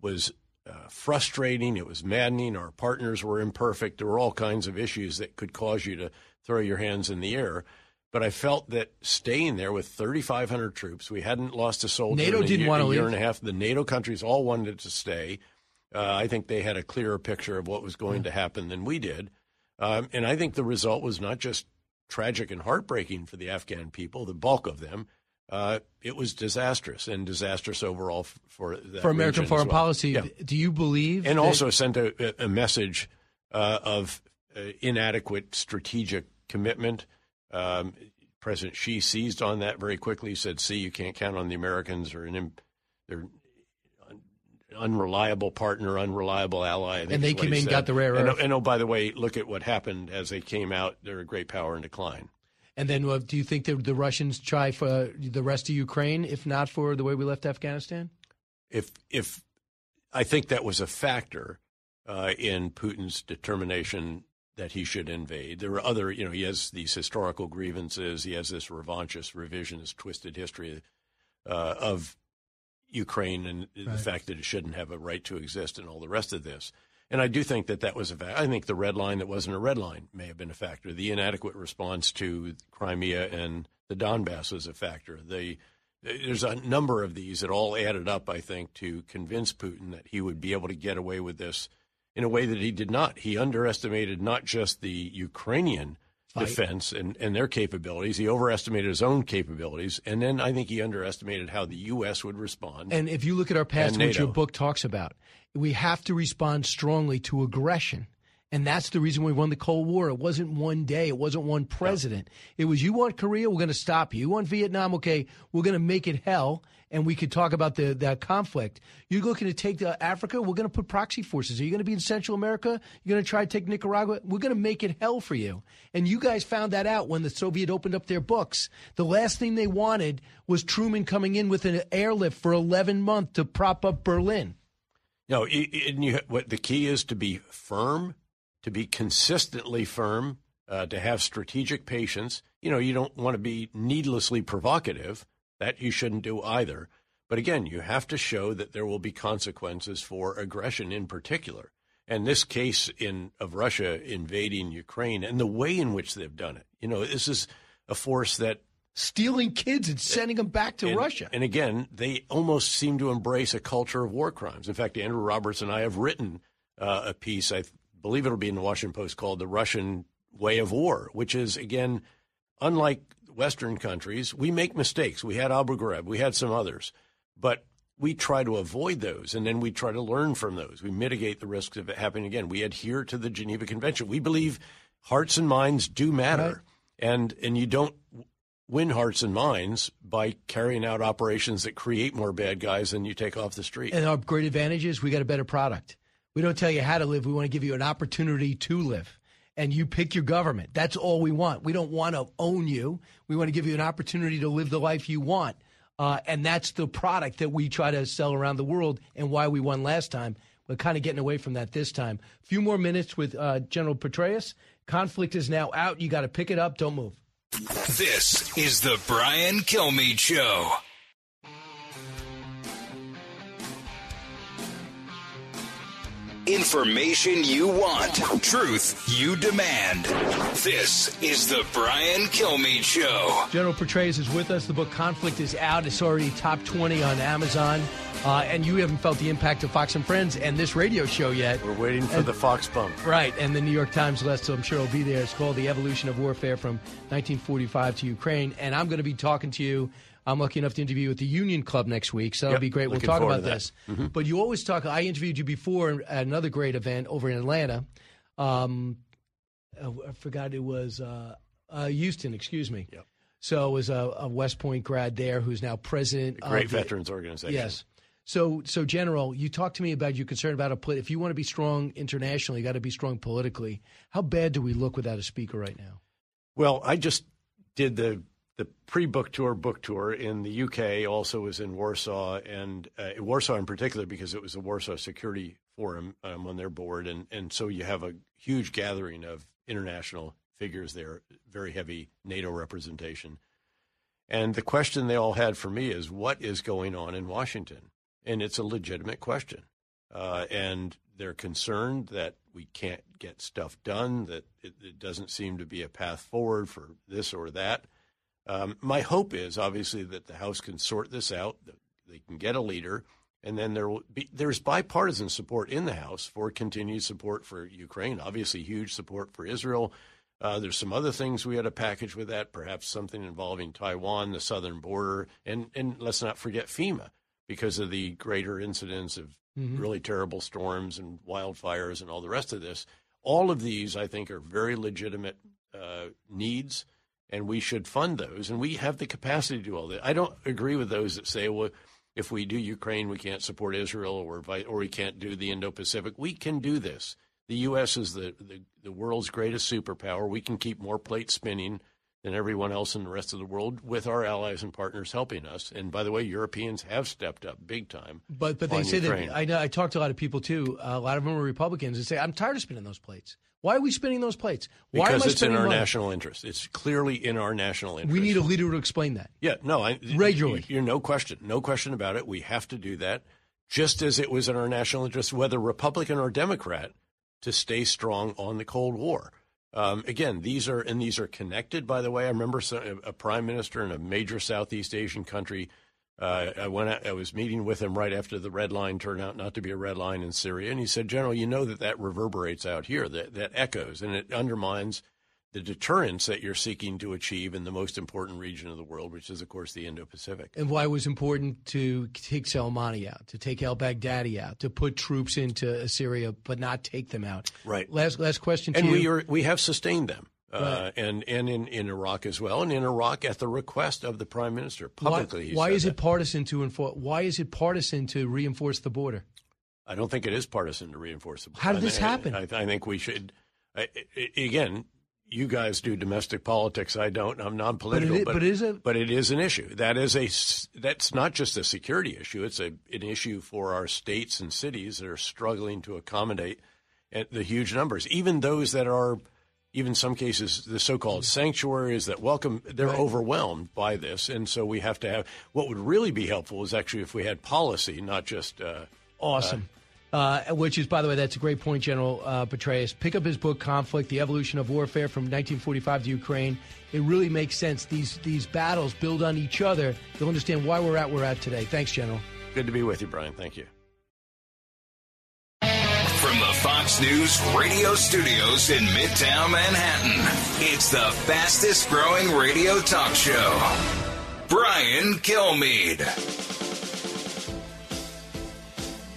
was uh, frustrating. It was maddening. Our partners were imperfect. There were all kinds of issues that could cause you to throw your hands in the air. But I felt that staying there with 3,500 troops, we hadn't lost a soldier NATO in a, didn't year, a year leave. and a half. The NATO countries all wanted to stay. Uh, I think they had a clearer picture of what was going to happen than we did. Um, and I think the result was not just tragic and heartbreaking for the Afghan people, the bulk of them. Uh, it was disastrous and disastrous overall f- for for American foreign well. policy, Yeah. do you believe? and that- also sent a, a message uh, of uh, inadequate strategic commitment. Um, President Xi seized on that very quickly. Said, "See, you can't count on the Americans, or an im- they're an unreliable partner, unreliable ally." And they came in, got the rare and, earth. and oh, by the way, look at what happened as they came out. They're a great power in decline. And then, uh, do you think that the Russians try for the rest of Ukraine, if not for the way we left Afghanistan? if if I think that was a factor uh, in Putin's determination that he should invade. There are other, you know, he has these historical grievances. He has this revanchist, revisionist, twisted history uh, of Ukraine and the fact that it shouldn't have a right to exist and all the rest of this. And I do think that that was a fact. I think the red line that wasn't a red line may have been a factor. The inadequate response to Crimea and the Donbass was a factor. The there's a number of these that all added up, I think, to convince Putin that he would be able to get away with this in a way that he did not. He underestimated not just the Ukrainian Fight. defense and, and their capabilities, he overestimated his own capabilities. And then I think he underestimated how the U.S. would respond. And if you look at our past, which your book talks about, we have to respond strongly to aggression. And that's the reason we won the Cold War. It wasn't one day. It wasn't one president. It was you want Korea, we're going to stop you. You want Vietnam, okay, we're going to make it hell, and we could talk about the that conflict. You're looking to take the Africa, we're going to put proxy forces. Are you going to be in Central America? You're going to try to take Nicaragua? We're going to make it hell for you. And you guys found that out when the Soviet opened up their books. The last thing they wanted was Truman coming in with an airlift for 11 months to prop up Berlin. No, and you, what the key is to be firm, to be consistently firm, uh, to have strategic patience. you know, you don't want to be needlessly provocative. That you shouldn't do either. But again, you have to show that there will be consequences for aggression in particular. And this case in of Russia invading Ukraine and the way in which they've done it, you know, this is a force that stealing kids and sending them back to and, Russia. And again, they almost seem to embrace a culture of war crimes. In fact, Andrew Roberts and I have written uh, a piece, I believe it'll be in the Washington Post, called "The Russian Way of War," which is again, unlike Western countries, we make mistakes. We had Abu Ghraib, we had some others, but we try to avoid those and then we try to learn from those. We mitigate the risks of it happening again. We adhere to the Geneva Convention. We believe hearts and minds do matter. Right. And and you don't win hearts and minds by carrying out operations that create more bad guys than you take off the street. And our great advantage is we got a better product. We don't tell you how to live. We want to give you an opportunity to live. And you pick your government. That's all we want. We don't want to own you. We want to give you an opportunity to live the life you want. Uh, and that's the product that we try to sell around the world and why we won last time. We're kind of getting away from that this time. A few more minutes with uh, General Petraeus. Conflict is now out. You got to pick it up. Don't move. This is the Brian Kilmeade Show. Information you want, truth you demand. This is the Brian Kilmeade Show. General Petraeus is with us. The book Conflict is out. It's already top 20 on Amazon. Uh, and you haven't felt the impact of Fox and Friends and this radio show yet. We're waiting for and, the Fox bump. Right, and the New York Times list, so I'm sure it'll be there. It's called The Evolution of Warfare from 1945 to Ukraine. And I'm going to be talking to you. I'm lucky enough to interview you at the Union Club next week, so that'll be great. We'll talk about this. Mm-hmm. But you always talk. I interviewed you before at another great event over in Atlanta. Um, I forgot it was uh, uh, Houston. Excuse me. Yep. So it was a, a, West Point grad there who's now president. A great of veterans organization. Yes. So, so General, you talked to me about your concern about a poli- if you want to be strong internationally, you got to be strong politically. How bad do we look without a speaker right now? Well, I just did the the pre-book tour book tour in the UK. Also was in Warsaw and uh, Warsaw in particular because it was the Warsaw Security Forum um, on their board, and and so you have a huge gathering of international figures there, very heavy NATO representation. And the question they all had for me is, what is going on in Washington? And it's a legitimate question. Uh, and they're concerned that we can't get stuff done, that it, it, doesn't seem to be a path forward for this or that. Um, my hope is obviously that the House can sort this out, they can get a leader, and then there will be there's bipartisan support in the House for continued support for Ukraine. Obviously, huge support for Israel. Uh, there's some other things we had to package with that, perhaps something involving Taiwan, the southern border, and and let's not forget FEMA because of the greater incidence of mm-hmm. really terrible storms and wildfires and all the rest of this. All of these, I think, are very legitimate uh, needs, and we should fund those. And we have the capacity to do all that. I don't agree with those that say, well, if we do Ukraine, we can't support Israel, or or we can't do the Indo-Pacific. We can do this. The U.S. is the, the, the world's greatest superpower. We can keep more plates spinning than everyone else in the rest of the world with our allies and partners helping us. And by the way, Europeans have stepped up big time. But but they say Ukraine. that I know I talked to a lot of people too. Uh, a lot of them are Republicans and say I'm tired of spinning those plates. Why are we spinning those plates? Why because it's in our money? national interest. It's clearly in our national interest. We need a leader to explain that. Yeah, no, I, regularly. You're no question, no question about it. We have to do that, just as it was in our national interest, whether Republican or Democrat, to stay strong on the Cold War. Um, again, these are and these are connected. By the way, I remember a prime minister in a major Southeast Asian country. Uh, I went. I was meeting with him right after the red line turned out not to be a red line in Syria, and he said, "General, you know that that reverberates out here. That that echoes, and it undermines the deterrence that you're seeking to achieve in the most important region of the world, which is, of course, the Indo-Pacific. And why it was important to take Soleimani out, to take al-Baghdadi out, to put troops into Syria, but not take them out. Right. Last last question to and you. And we are, we have sustained them. Uh, right. Uh, and and in, in Iraq as well, and in Iraq at the request of the prime minister publicly. Why, why is that. it partisan to enforce? Why is it partisan to reinforce the border? I don't think it is partisan to reinforce the border. How did this I, happen? I, I, think we should. I, again, you guys do domestic politics. I don't. I'm non-political, but, it, but, but, is it? But it is an issue. That is a. That's not just a security issue. It's a an issue for our states and cities that are struggling to accommodate the huge numbers. Even those that are even some cases, the so-called sanctuaries that welcome, they're Right. overwhelmed by this, and so we have to have. What would really be helpful is actually if we had policy, not just. Uh, Awesome. Uh, which is, by the way, that's a great point, General uh, Petraeus. Pick up his book, Conflict: The Evolution of Warfare from 1945 to Ukraine. It really makes sense. These these battles build on each other. You'll understand why we're at where we're at today. Thanks, General. Good to be with you, Brian. Thank you. From the Fox News radio studios in Midtown Manhattan, it's the fastest growing radio talk show. Brian Kilmeade.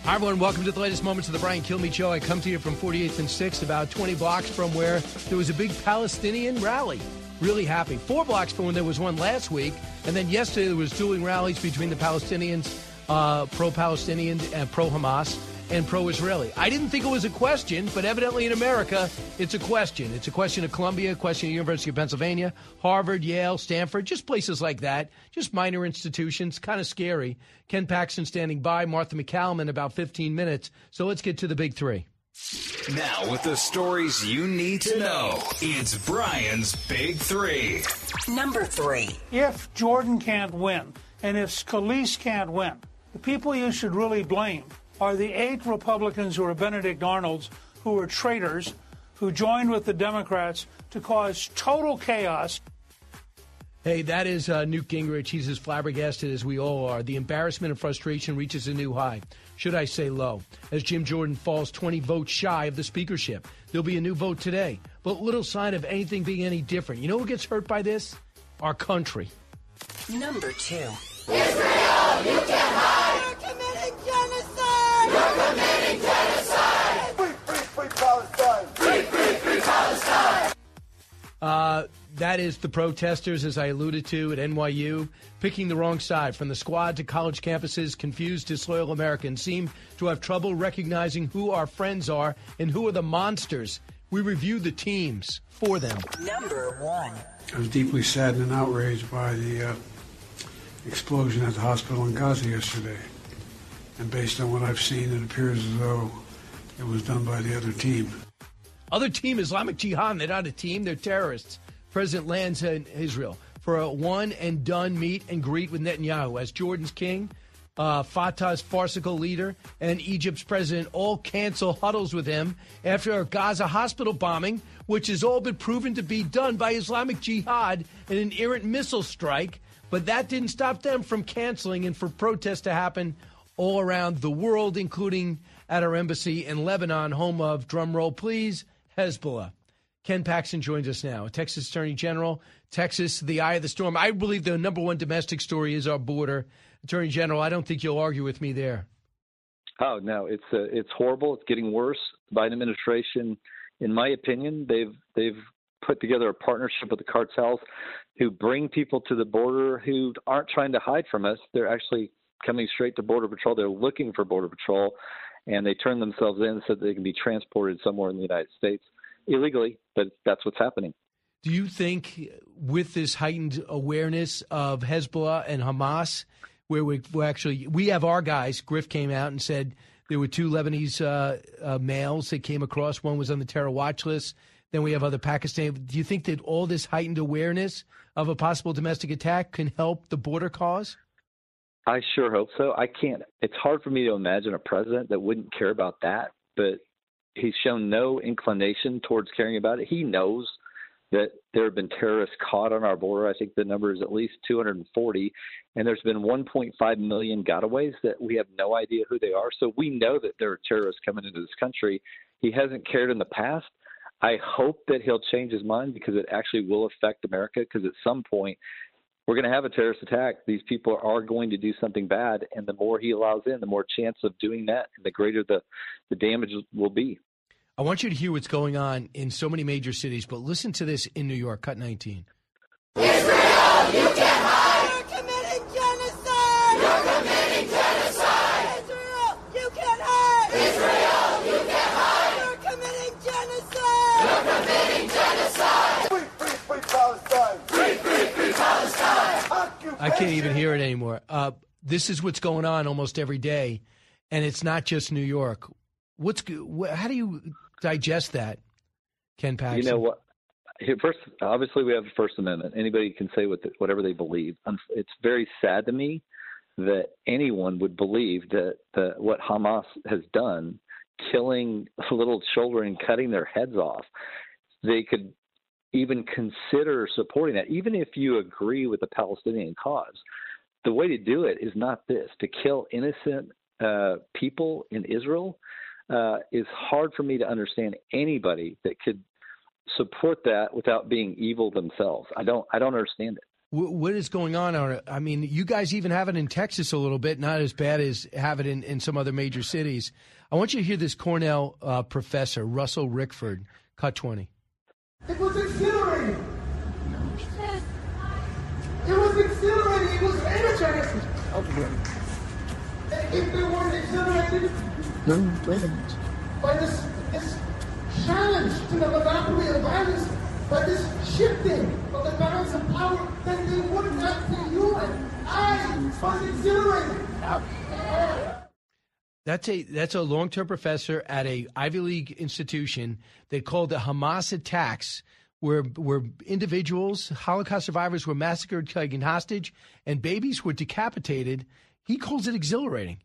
Hi, everyone. Welcome to the latest moments of the Brian Kilmeade Show. I come to you from 48th and 6th, about 20 blocks from where there was a big Palestinian rally. Really happy. Four blocks from when there was one last week. And then yesterday there was dueling rallies between the Palestinians, uh, pro-Palestinian and pro-Hamas, and pro-Israeli. I didn't think it was a question, but evidently in America, it's a question. It's a question of Columbia, a question of University of Pennsylvania, Harvard, Yale, Stanford, just places like that, just minor institutions, kind of scary. Ken Paxton standing by, Martha MacCallum in about 15 minutes. So let's get to the big three. Now, with the stories you need to know, it's Brian's Big Three. Number three. If Jordan can't win, and if Scalise can't win, the people you should really blame are the eight Republicans who are Benedict Arnolds, who are traitors, who joined with the Democrats to cause total chaos. Hey, that is uh, Newt Gingrich. He's as flabbergasted as we all are. The embarrassment and frustration reaches a new high. Should I say low? As Jim Jordan falls 20 votes shy of the speakership. There'll be a new vote today, but little sign of anything being any different. You know who gets hurt by this? Our country. Number two. Israel, you can't hide! You're committing genocide! You're committing genocide! Free, free, free Palestine! Free, free, free Palestine! Uh, that is the protesters, as I alluded to at NYU, picking the wrong side. From the squad to college campuses, confused, disloyal Americans seem to have trouble recognizing who our friends are and who are the monsters. We review the teams for them. Number one. I was deeply saddened and outraged by the uh, explosion at the hospital in Gaza yesterday. And based on what I've seen, it appears as though it was done by the other team. Other team, Islamic Jihad, they're not a team, they're terrorists. President lands in Israel for a one and done meet and greet with Netanyahu as Jordan's king, uh, Fatah's farcical leader, and Egypt's president all cancel huddles with him after a Gaza hospital bombing, which has all been proven to be done by Islamic Jihad in an errant missile strike. But that didn't stop them from canceling and for protests to happen all around the world, including at our embassy in Lebanon, home of, drumroll please, Hezbollah. Ken Paxton joins us now, Texas Attorney General. Texas, the eye of the storm. I believe the number one domestic story is our border. Attorney General, I don't think you'll argue with me there. Oh no, it's uh, it's horrible. It's getting worse. The Biden administration, in my opinion, they've they've put together a partnership with the cartels who bring people to the border who aren't trying to hide from us. They're actually coming straight to Border Patrol. They're looking for Border Patrol, and they turn themselves in so they can be transported somewhere in the United States illegally. But that's what's happening. Do you think, with this heightened awareness of Hezbollah and Hamas, where we we actually we have our guys, Griff came out and said there were two Lebanese uh, uh, males that came across. One was on the terror watch list. Then we have other Pakistan. Do you think that all this heightened awareness of a possible domestic attack can help the border cause? I sure hope so. I can't. It's hard for me to imagine a president that wouldn't care about that, but he's shown no inclination towards caring about it. He knows that there have been terrorists caught on our border. I think the number is at least 240, and there's been 1.5 million gotaways that we have no idea who they are. So we know that there are terrorists coming into this country. He hasn't cared in the past. I hope that he'll change his mind because it actually will affect America. Because at some point, we're going to have a terrorist attack. These people are going to do something bad, and the more he allows in, the more chance of doing that, and the greater the the damage will be. I want you to hear what's going on in so many major cities, but listen to this in New York, cut 19. Israel, you can't hide! You're committing genocide! You're committing genocide! Israel, you can't hide! Israel, you can't hide! You're committing genocide! You're committing genocide! Free, free, free Palestine! Free, free, free Palestine! I can't even hear it anymore. Uh, this is what's going on almost every day, and it's not just New York. What's wh- how do you digest that, Ken Paxton? You know what? here, first, obviously, we have the First Amendment. Anybody can say what the, whatever they believe. It's very sad to me that anyone would believe that the, what Hamas has done, killing (laughs) little children and cutting their heads off, they could even consider supporting that, even if you agree with the Palestinian cause. The way to do it is not this to kill innocent uh, people in Israel uh, is hard for me to understand anybody that could support that without being evil themselves. I don't I don't understand it. What is going on? I mean, you guys even have it in Texas a little bit, not as bad as have it in, in some other major cities. I want you to hear this Cornell uh, professor, Russell Rickford, cut 20. It was exhilarating. It was exhilarating. It was energizing. If they weren't exhilarated no, wait a minute. by this, this challenge to the monopoly of violence, by this shifting of the balance of power, then they would not be human. I was exhilarated. That's a that's a long term professor at a Ivy League institution. They called the Hamas attacks, where where individuals, Holocaust survivors, were massacred, taken hostage, and babies were decapitated. He calls it exhilarating.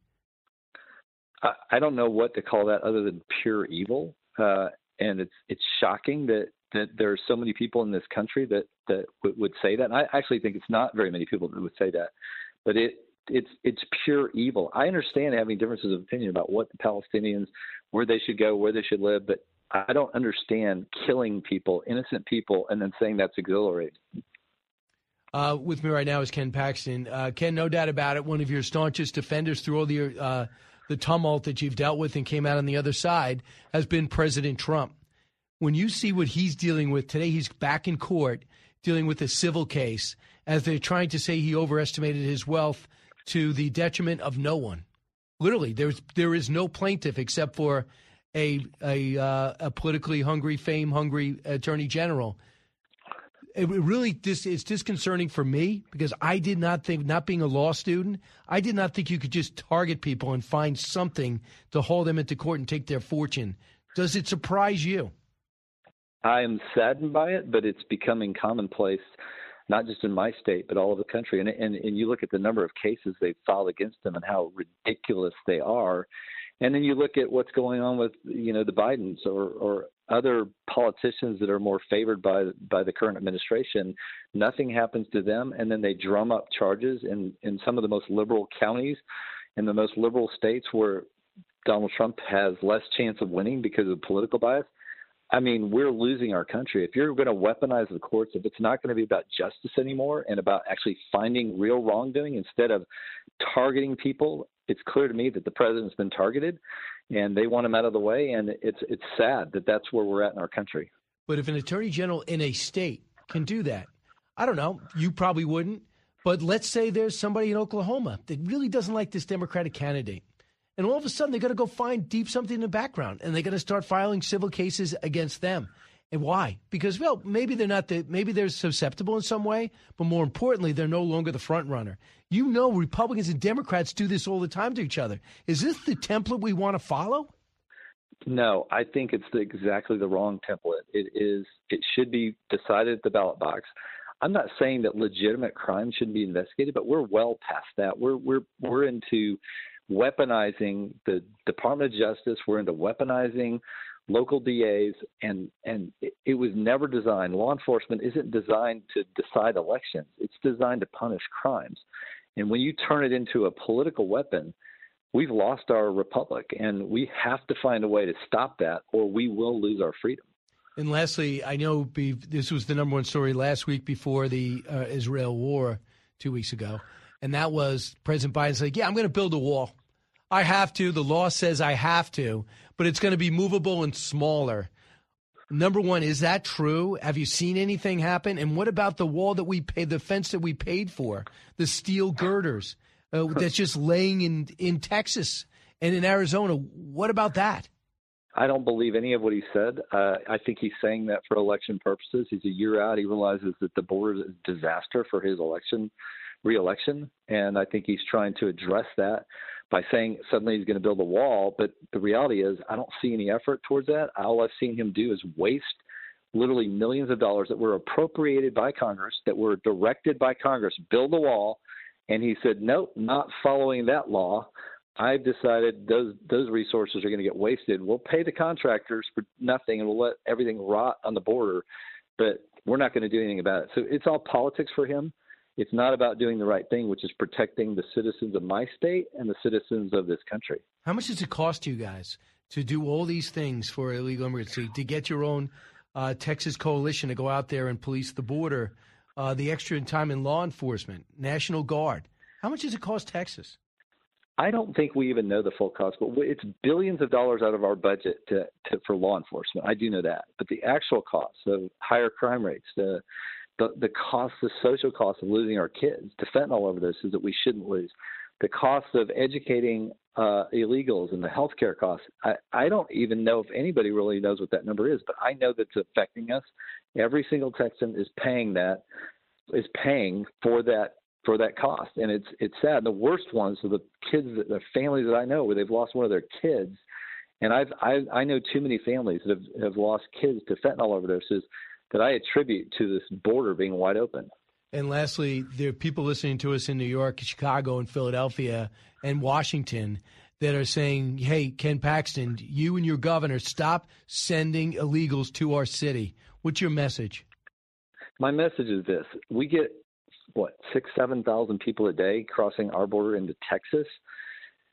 I, I don't know what to call that other than pure evil, uh, and it's it's shocking that that there are so many people in this country that that w- would say that. And I actually think it's not very many people that would say that, but it it's it's pure evil. I understand having differences of opinion about what the Palestinians, where they should go, where they should live, but I don't understand killing people, innocent people, and then saying that's exhilarating. Uh, with me right now is Ken Paxton. Uh, Ken, no doubt about it, one of your staunchest defenders through all the uh, the tumult that you've dealt with and came out on the other side has been President Trump. When you see what he's dealing with today, he's back in court dealing with a civil case as they're trying to say he overestimated his wealth to the detriment of no one. Literally, there's there is no plaintiff except for a a, uh, a politically hungry, fame hungry attorney general. It really dis, it's disconcerting for me because I did not think, not being a law student, I did not think you could just target people and find something to haul them into court and take their fortune. Does it surprise you? I am saddened by it, but it's becoming commonplace not just in my state, but all over the country. And, and, and you look at the number of cases they've filed against them and how ridiculous they are. And then you look at what's going on with, you know, the Bidens or, or other politicians that are more favored by by the current administration. Nothing happens to them, and then they drum up charges in in some of the most liberal counties, in the most liberal states where Donald Trump has less chance of winning because of political bias. I mean, we're losing our country. If you're going to weaponize the courts, if it's not going to be about justice anymore and about actually finding real wrongdoing instead of targeting people, it's clear to me that the president's been targeted and they want him out of the way. And it's, it's sad that that's where we're at in our country. But if an attorney general in a state can do that, I don't know, you probably wouldn't. But let's say there's somebody in Oklahoma that really doesn't like this Democratic candidate and all of a sudden, they got to go find deep something in the background, and they got to start filing civil cases against them. And why? Because well, maybe they're not the maybe they're susceptible in some way, but more importantly, they're no longer the front runner. You know, Republicans and Democrats do this all the time to each other. Is this the template we want to follow? No, I think it's the, exactly the wrong template. It is. It should be decided at the ballot box. I'm not saying that legitimate crime shouldn't be investigated, but we're well past that. We're we're we're into weaponizing the Department of Justice. We're into weaponizing local DAs, and and it, was never designed. Law enforcement isn't designed to decide elections. It's designed to punish crimes. And when you turn it into a political weapon, we've lost our republic, and we have to find a way to stop that, or we will lose our freedom. And lastly, I know this was the number one story last week before the uh, Israel war two weeks ago, and that was President Biden like, "Yeah, I'm going to build a wall." I have to. The law says I have to, but it's going to be movable and smaller. Number one, is that true? Have you seen anything happen? And what about the wall that we paid, the fence that we paid for, the steel girders uh, that's just laying in in Texas and in Arizona? What about that? I don't believe any of what he said. Uh, I think he's saying that for election purposes. He's a year out. He realizes that the border is a disaster for his election, reelection, and I think he's trying to address that by saying suddenly he's going to build a wall. But the reality is, I don't see any effort towards that. All I've seen him do is waste literally millions of dollars that were appropriated by Congress, that were directed by Congress, build a wall. And he said, nope, not following that law. I've decided those those resources are going to get wasted. We'll pay the contractors for nothing, and we'll let everything rot on the border, but we're not going to do anything about it. So it's all politics for him. It's not about doing the right thing, which is protecting the citizens of my state and the citizens of this country. How much does it cost you guys to do all these things for illegal immigrants, to, to get your own uh, Texas coalition to go out there and police the border, uh, the extra time in law enforcement, National Guard? How much does it cost Texas? I don't think we even know the full cost, but it's billions of dollars out of our budget to, to, for law enforcement. I do know that, but the actual cost of higher crime rates, the the, the cost, the social cost of losing our kids to fentanyl overdoses that we shouldn't lose, the cost of educating uh, illegals and the healthcare costs. I, I don't even know if anybody really knows what that number is, but I know that's affecting us. Every single Texan is paying that, is paying for that for that cost, and it's it's sad. The worst ones are the kids, the families that I know where they've lost one of their kids, and I've I, I know too many families that have have lost kids to fentanyl overdoses that I attribute to this border being wide open. And lastly, there are people listening to us in New York, Chicago, and Philadelphia, and Washington that are saying, "Hey, Ken Paxton, you and your governor, stop sending illegals to our city." What's your message? My message is this: we get what six, seven thousand people a day crossing our border into Texas,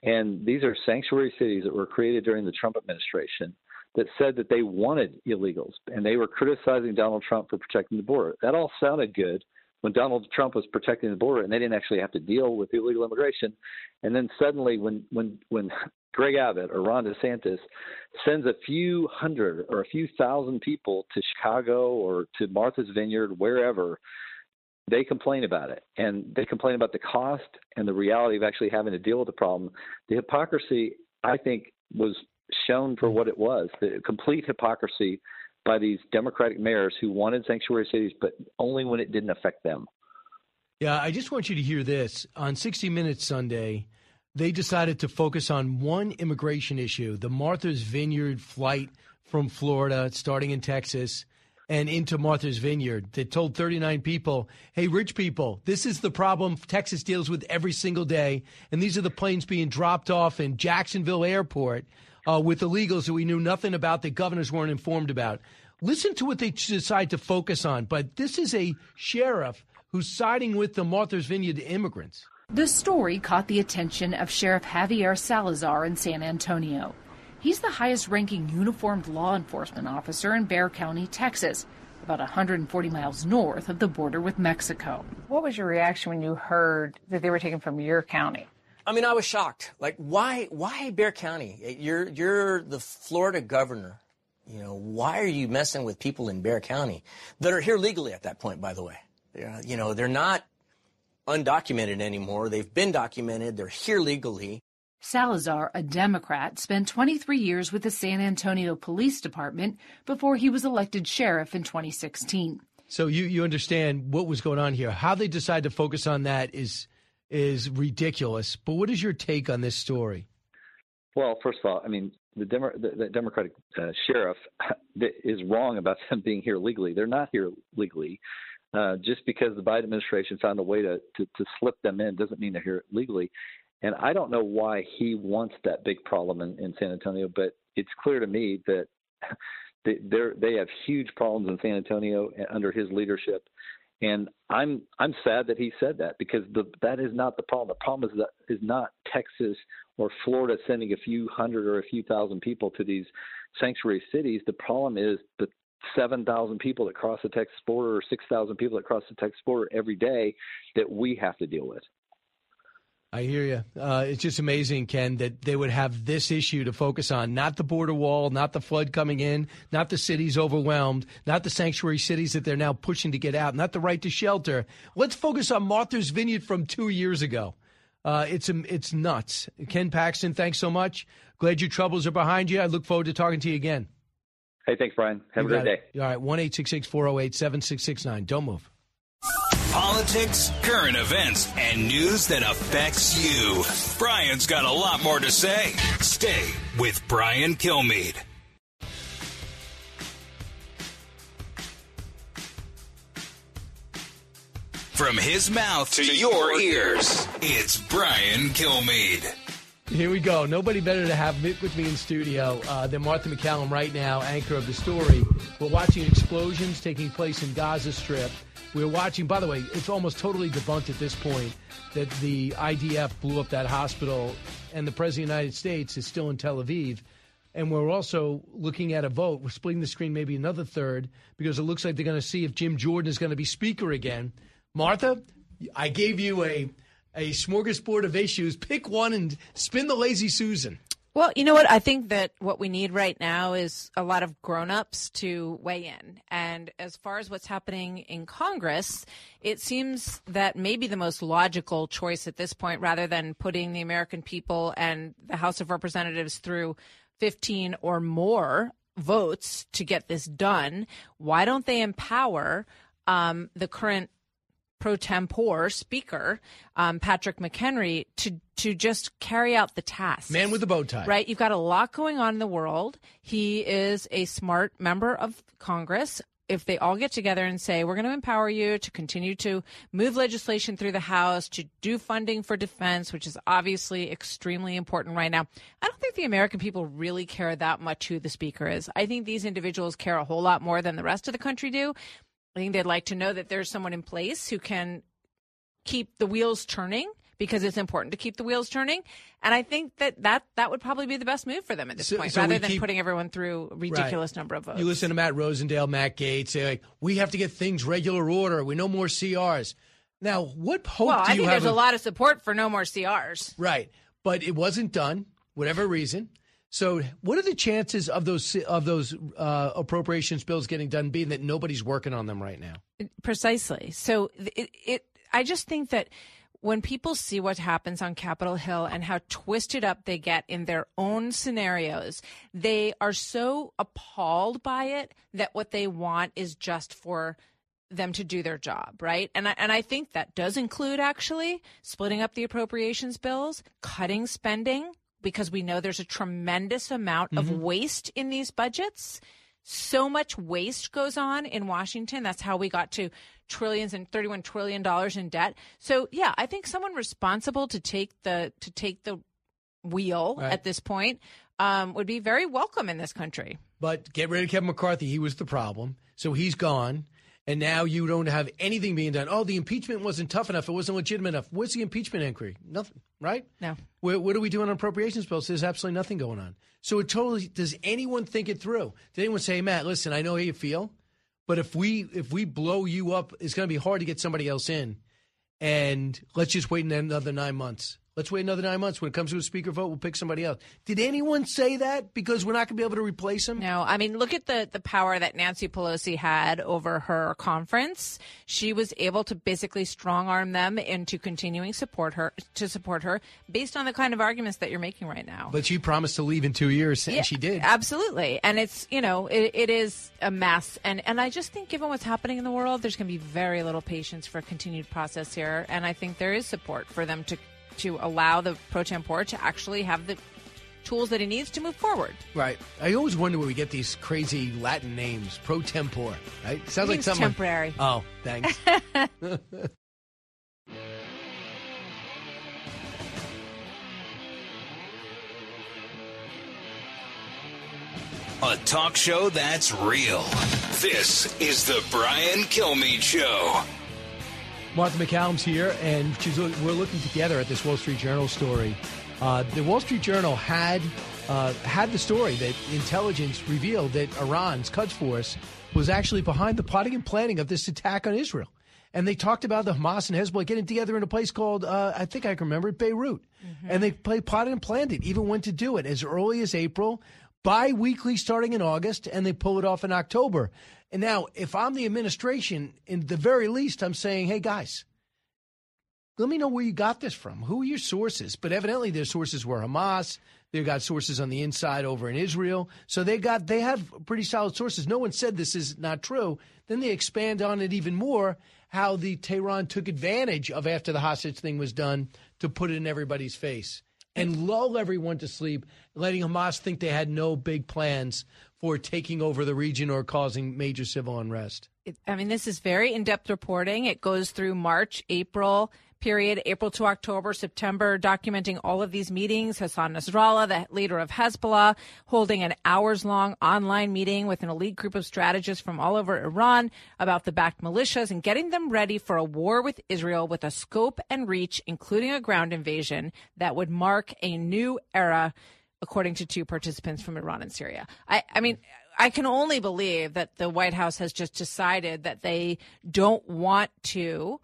and these are sanctuary cities that were created during the Trump administration that said that they wanted illegals, and they were criticizing Donald Trump for protecting the border. That all sounded good when Donald Trump was protecting the border, and they didn't actually have to deal with illegal immigration. And then suddenly, when when when Greg Abbott or Ron DeSantis sends a few hundred or a few thousand people to Chicago or to Martha's Vineyard, wherever, they complain about it and they complain about the cost and the reality of actually having to deal with the problem. The hypocrisy, I think, was shown for mm-hmm. what it was the complete hypocrisy by these Democratic mayors who wanted sanctuary cities, but only when it didn't affect them. Yeah, I just want you to hear this. On 60 Minutes Sunday, they decided to focus on one immigration issue the Martha's Vineyard flight from Florida, starting in Texas and into Martha's Vineyard that told 39 people, hey, rich people, this is the problem Texas deals with every single day. And these are the planes being dropped off in Jacksonville Airport uh, with the illegals that we knew nothing about, that governors weren't informed about. Listen to what they decide to focus on. But this is a sheriff who's siding with the Martha's Vineyard immigrants. The story caught the attention of Sheriff Javier Salazar in San Antonio. He's the highest ranking uniformed law enforcement officer in Bexar County, Texas, about 140 miles north of the border with Mexico. What was your reaction when you heard that they were taken from your county? I mean, I was shocked. Like, why, why Bexar County? You're, you're the Florida governor. You know, why are you messing with people in Bexar County that are here legally at that point, by the way? You know, they're not undocumented anymore. They've been documented. They're here legally. Salazar, a Democrat, spent 23 years with the San Antonio Police Department before he was elected sheriff in 2016. So you, you understand what was going on here. How they decide to focus on that is is ridiculous. But what is your take on this story? Well, first of all, I mean the, Demo- the, the Democratic uh, sheriff (laughs) is wrong about them being here legally. They're not here legally. Uh, just because the Biden administration found a way to, to, to slip them in doesn't mean they're here legally. And I don't know why he wants that big problem in, in San Antonio, but it's clear to me that (laughs) they they have huge problems in San Antonio under his leadership. And I'm I'm sad that he said that because the, that is not the problem. The problem is that is not Texas or Florida sending a few hundred or a few thousand people to these sanctuary cities. The problem is the 7,000 people that cross the Texas border or 6,000 people that cross the Texas border every day that we have to deal with. I hear you. Uh, it's just amazing, Ken, that they would have this issue to focus on not the border wall, not the flood coming in, not the cities overwhelmed, not the sanctuary cities that they're now pushing to get out, not the right to shelter. Let's focus on Martha's Vineyard from two years ago. Uh, it's it's nuts. Ken Paxton, thanks so much. Glad your troubles are behind you. I look forward to talking to you again. Hey, thanks, Brian. Have you a great day. All right, one eight six six four zero eight seven six six nine. Don't move politics, current events, and news that affects you. Brian's got a lot more to say. Stay with Brian Kilmeade. From his mouth to, to your ears, it's Brian Kilmeade. Here we go. Nobody better to have with me in studio uh, than Martha MacCallum right now, anchor of the story. We're watching explosions taking place in Gaza Strip. We're watching, by the way, it's almost totally debunked at this point that the IDF blew up that hospital and the President of the United States is still in Tel Aviv. And we're also looking at a vote. We're splitting the screen maybe another third because it looks like they're going to see if Jim Jordan is going to be speaker again. Martha, I gave you a a smorgasbord of issues. Pick one and spin the lazy Susan. Well, you know what? I think that what we need right now is a lot of grown-ups to weigh in. And as far as what's happening in Congress, it seems that maybe the most logical choice at this point, rather than putting the American people and the House of Representatives through 15 or more votes to get this done, why don't they empower um, the current pro tempore speaker, um, Patrick McHenry, to to just carry out the task. Man with the bow tie. Right. You've got a lot going on in the world. He is a smart member of Congress. If they all get together and say, we're going to empower you to continue to move legislation through the House, to do funding for defense, which is obviously extremely important right now, I don't think the American people really care that much who the speaker is. I think these individuals care a whole lot more than the rest of the country do. I think they'd like to know that there's someone in place who can keep the wheels turning because it's important to keep the wheels turning. And I think that that, that would probably be the best move for them at this So- point, so rather than keep- putting everyone through a ridiculous Right. number of votes. You listen to Matt Rosendale, Matt Gaetz, say like, we have to get things regular order. We no more CRs. Now, what hope well, do I you think have? there's a lot of support for no more CRs. Right, but it wasn't done, whatever reason. So, what are the chances of those of those uh, appropriations bills getting done? Being that nobody's working on them right now. Precisely. So it, it I just think that when people see what happens on Capitol Hill and how twisted up they get in their own scenarios, they are so appalled by it that what they want is just for them to do their job, right? And I, and I think that does include actually splitting up the appropriations bills, cutting spending because we know there's a tremendous amount of Mhm. waste in these budgets. So much waste goes on in Washington. That's how we got to trillions and 31 trillion dollars in debt. So yeah, I think someone responsible to take the to take the wheel Right. at this point um, would be very welcome in this country. But get rid of Kevin McCarthy. He was the problem. So he's gone. And now you don't have anything being done. Oh, the impeachment wasn't tough enough. It wasn't legitimate enough. What's the impeachment inquiry? Nothing, right? No. What, what are we doing on appropriations bills? There's absolutely nothing going on. So it totally does anyone think it through? Did anyone say, Matt, listen, I know how you feel, but if we if we blow you up, it's going to be hard to get somebody else in. And let's just wait another nine months. Let's wait another nine months. When it comes to a speaker vote, we'll pick somebody else. Did anyone say that? Because we're not going to be able to replace him? No, I mean, look at the the power that Nancy Pelosi had over her conference. She was able to basically strong arm them into continuing support her to support her based on the kind of arguments that you're making right now. But she promised to leave in two years, and Yeah, she did. Absolutely. And it's, you know, it, it is a mess. And, and I just think, given what's happening in the world, there's going to be very little patience for a continued process here. And I think there is support for them to, to allow the pro tempore to actually have the tools that he needs to move forward. Right. I always wonder where we get these crazy Latin names. Pro tempore. Right? Sounds like means something. temporary. Oh, thanks. (laughs) A talk show that's real. This is the Brian Kilmeade Show. Martha MacCallum's here, and she's, we're looking together at this Wall Street Journal story. Uh, the Wall Street Journal had uh, had the story that intelligence revealed that Iran's Quds Force was actually behind the plotting and planning of this attack on Israel. And they talked about the Hamas and Hezbollah getting together in a place called, uh, I think I can remember it, Beirut. And they play, plotted and planned it, even went to do it as early as April, bi weekly starting in August, and they pull it off in October. And now, if I'm the administration, in the very least, I'm saying, hey, guys, let me know where you got this from. Who are your sources? But evidently, their sources were Hamas. They've got sources on the inside over in Israel. So they got they have pretty solid sources. No one said this is not true. Then they expand on it even more. How the Tehran took advantage of after the hostage thing was done to put it in everybody's face and lull everyone to sleep, letting Hamas think they had no big plans for taking over the region or causing major civil unrest. I mean, this is very in depth reporting. It goes through March, April period, April to October, September, documenting all of these meetings. Hassan Nasrallah, the leader of Hezbollah, holding an hours long online meeting with an elite group of strategists from all over Iran about the backed militias and getting them ready for a war with Israel with a scope and reach, including a ground invasion that would mark a new era, according to two participants from Iran and Syria. I, I mean, I can only believe that the White House has just decided that they don't want to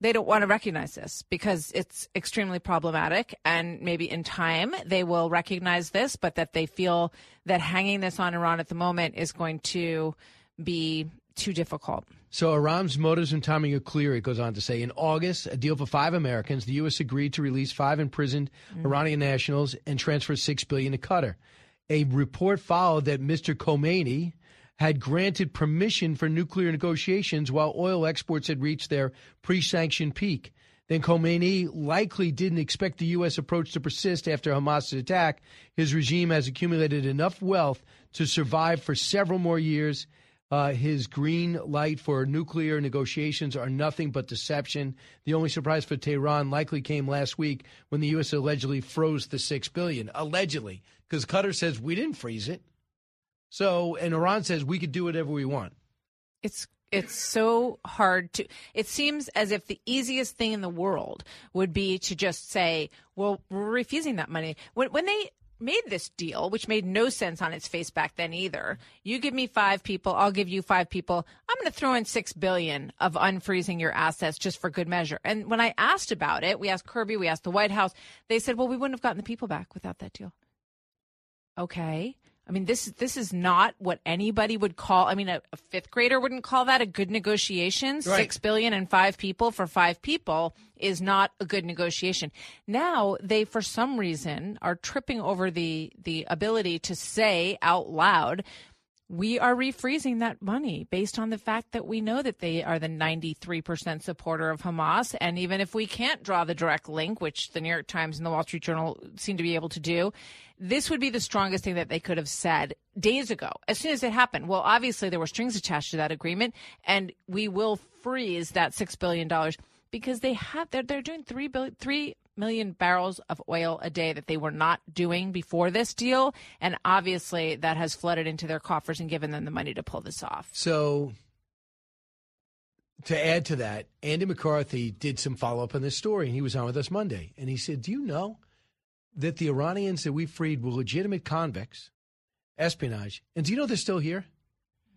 they don't want to recognize this because it's extremely problematic and maybe in time they will recognize this but that they feel that hanging this on Iran at the moment is going to be too difficult. So Iran's motives and timing are clear, it goes on to say. In August, a deal for five Americans, the U.S. agreed to release five imprisoned mm. Iranian nationals and transfer 6 billion to Qatar. A report followed that Mr. Khamenei had granted permission for nuclear negotiations while oil exports had reached their pre sanctioned peak. Then Khamenei likely didn't expect the U.S. approach to persist after Hamas's attack. His regime has accumulated enough wealth to survive for several more years. Uh, his green light for nuclear negotiations are nothing but deception. The only surprise for Tehran likely came last week when the U.S. allegedly froze the six billion. Allegedly, because Qatar says we didn't freeze it. So, and Iran says we could do whatever we want. It's it's so hard to it seems as if the easiest thing in the world would be to just say well we're refusing that money. When, when they made this deal which made no sense on its face back then either you give me five people i'll give you five people i'm going to throw in six billion of unfreezing your assets just for good measure. And when i asked about it we asked kirby we asked the white house they said well we wouldn't have gotten the people back without that deal. Okay I mean, this this is not what anybody would call. I mean, a, a fifth grader wouldn't call that a good negotiation. Right. Six billion and five people for five people is not a good negotiation. Now they, for some reason, are tripping over the the ability to say out loud we are refreezing that money based on the fact that we know that they are the 93% supporter of Hamas. And even if we can't draw the direct link, which the New York Times and the Wall Street Journal seem to be able to do, this would be the strongest thing that they could have said days ago, as soon as it happened. Well, obviously there were strings attached to that agreement, and we will freeze that $6 billion because they have, they're, they're doing $3 billion, 3 million barrels of oil a day that they were not doing before this deal. And obviously, that has flooded into their coffers and given them the money to pull this off. So, to add to that, Andy McCarthy did some follow up on this story, and he was on with us Monday. And he said, Do you know that the Iranians that we freed were legitimate convicts, espionage? And do you know they're still here?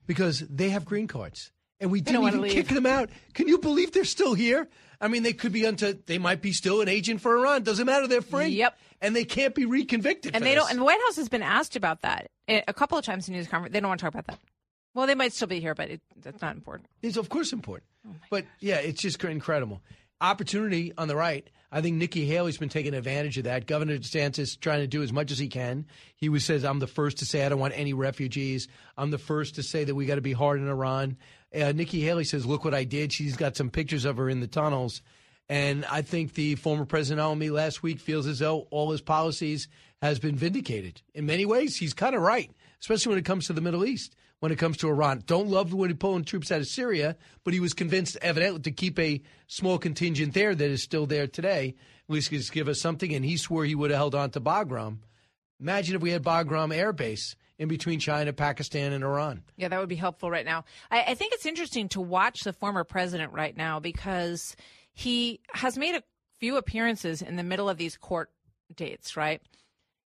Because they have green cards and we didn't even kick them out. Can you believe they're still here? I mean, they could be unto they might be still an agent for Iran. Doesn't matter. They're free. Yep. And they can't be reconvicted. And they this. don't. And the White House has been asked about that eh, a couple of times in news conference. They don't want to talk about that. Well, they might still be here, but it, that's not important. It's of course important. Oh but yeah, it's just incredible opportunity on the right. I think Nikki Haley's been taking advantage of that. Governor DeSantis trying to do as much as he can. He was says, "I'm the first to say I don't want any refugees. I'm the first to say that we got to be hard on Iran." Uh, Nikki Haley says, "Look what I did." She's got some pictures of her in the tunnels, and I think the former president me last week feels as though all his policies has been vindicated. In many ways, he's kind of right, especially when it comes to the Middle East when it comes to Iran. Don't love when he pulling troops out of Syria, but he was convinced, evidently, to keep a small contingent there that is still there today. At least just give us something. And he swore he would have held on to Bagram. Imagine if we had Bagram Air Base in between China, Pakistan, and Iran. Yeah, that would be helpful right now. I, I think it's interesting to watch the former president right now because he has made a few appearances in the middle of these court dates, right?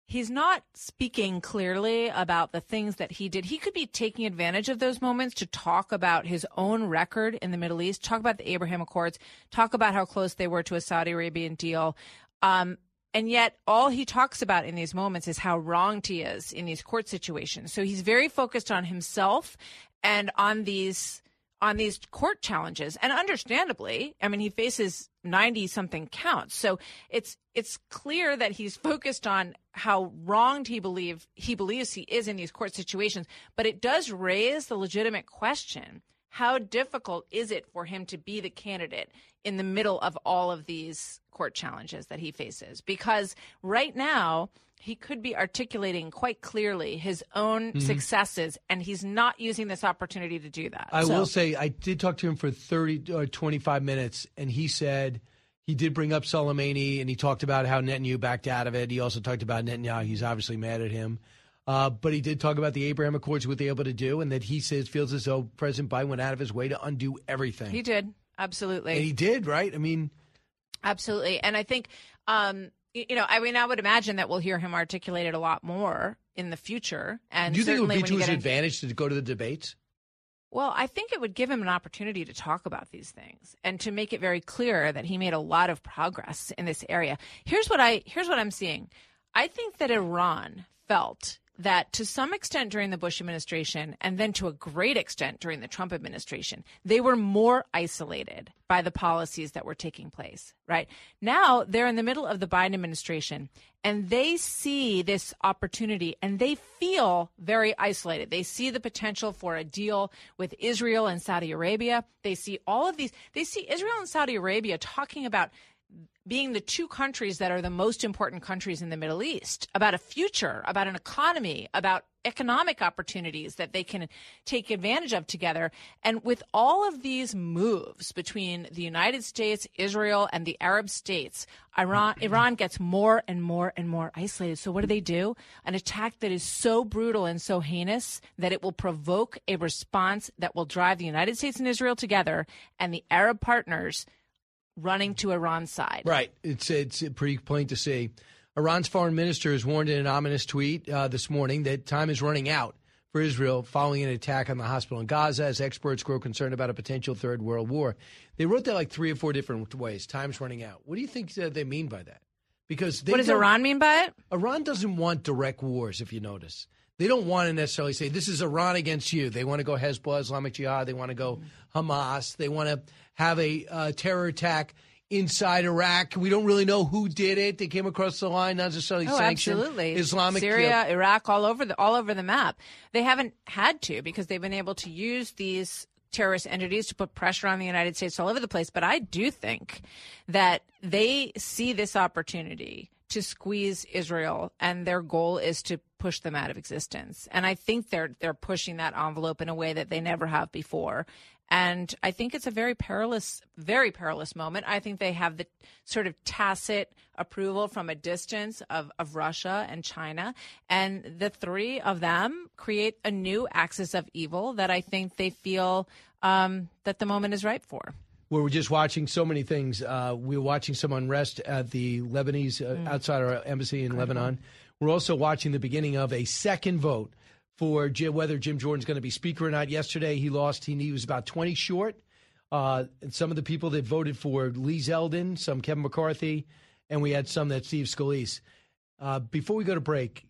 He's not speaking clearly about the things that he did. He could be taking advantage of those moments to talk about his own record in the Middle East, talk about the Abraham Accords, talk about how close they were to a Saudi Arabian deal. Um, and yet, all he talks about in these moments is how wronged he is in these court situations. So he's very focused on himself and on these on these court challenges. And understandably i mean he faces 90 something counts. So it's it's clear that he's focused on how wronged he believe he believes he is in these court situations. But it does raise the legitimate question how difficult is it for him to be the candidate in the middle of all of these court challenges that he faces? Because right now, he could be articulating quite clearly his own Mhm. successes, and he's not using this opportunity to do that. I So- will say I did talk to him for 30 or 25 minutes, and he said he did bring up Soleimani, and he talked about how Netanyahu backed out of it. He also talked about Netanyahu. He's obviously mad at him. Uh, but he did talk about the Abraham Accords, what they were able to do, and that he says feels as though President Biden went out of his way to undo everything. He did. Absolutely. and he did, right? I mean, Absolutely. And I think, um, you know, I mean, I would imagine that we'll hear him articulate it a lot more in the future. And do you think it would be to his get in- advantage to go to the debates? Well, I think it would give him an opportunity to talk about these things and to make it very clear that he made a lot of progress in this area. Here's what I here's what I'm seeing. I think that Iran felt that to some extent during the Bush administration and then to a great extent during the Trump administration, they were more isolated by the policies that were taking place, right? Now they're in the middle of the Biden administration and they see this opportunity and they feel very isolated. They see the potential for a deal with Israel and Saudi Arabia. They see all of these, they see Israel and Saudi Arabia talking about being the two countries that are the most important countries in the Middle East, about a future, about an economy, about economic opportunities that they can take advantage of together. And with all of these moves between the United States, Israel, and the Arab states, Iran, (clears throat) Iran gets more and more and more isolated. So what do they do? An attack that is so brutal and so heinous that it will provoke a response that will drive the United States and Israel together and the Arab partners running to Iran's side. Right. It's it's pretty plain to see. Iran's foreign minister has warned in an ominous tweet uh, this morning that time is running out for Israel following an attack on the hospital in Gaza as experts grow concerned about a potential third world war. They wrote that like three or four different ways. Time's running out. What do you think uh, they mean by that? Because they What does Iran mean by it? Iran doesn't want direct wars, if you notice. They don't want to necessarily say this is Iran against you. They want to go Hezbollah, Islamic Jihad. They want to go Hamas. They want to have a uh, terror attack inside Iraq. We don't really know who did it. They came across the line, not necessarily Oh, sanctioned. absolutely. Islamic Syria, Iraq, all over the all over the map. They haven't had to because they've been able to use these terrorist entities to put pressure on the United States all over the place. But I do think that they see this opportunity to squeeze Israel, and their goal is to push them out of existence. And I think they're they're pushing that envelope in a way that they never have before. And I think it's a very perilous, very perilous moment. I think they have the sort of tacit approval from a distance of, of Russia and China. And the three of them create a new axis of evil that I think they feel um, that the moment is ripe for. we're just watching so many things. Uh, we were watching some unrest at the Lebanese uh, outside our embassy in Lebanon. We're also watching the beginning of a second vote for Jim, whether Jim Jordan's going to be speaker or not. Yesterday, he lost. He, he was about 20 short. Uh, some of the people that voted for Lee Zeldin, some Kevin McCarthy, and we had some that Steve Scalise. Uh, before we go to break,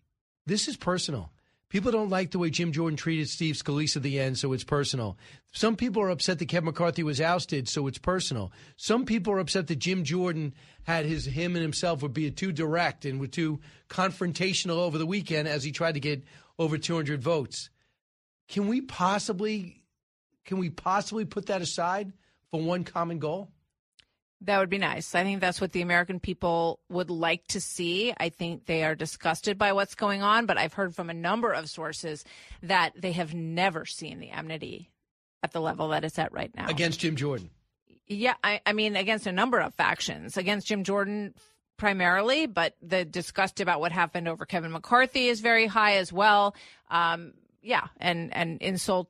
this is personal. People don't like the way Jim Jordan treated Steve Scalise at the end, so it's personal. Some people are upset that Kevin McCarthy was ousted, so it's personal. Some people are upset that Jim Jordan had his him and himself would be too direct and were too confrontational over the weekend as he tried to get over 200 votes. Can we possibly can we possibly put that aside for one common goal? That would be nice. I think that's what the American people would like to see. I think they are disgusted by what's going on, but I've heard from a number of sources that they have never seen the enmity at the level that it's at right now. Against Jim Jordan. Yeah, I, I mean, against a number of factions, against Jim Jordan primarily, but the disgust about what happened over Kevin McCarthy is very high as well. Um, yeah, and and insult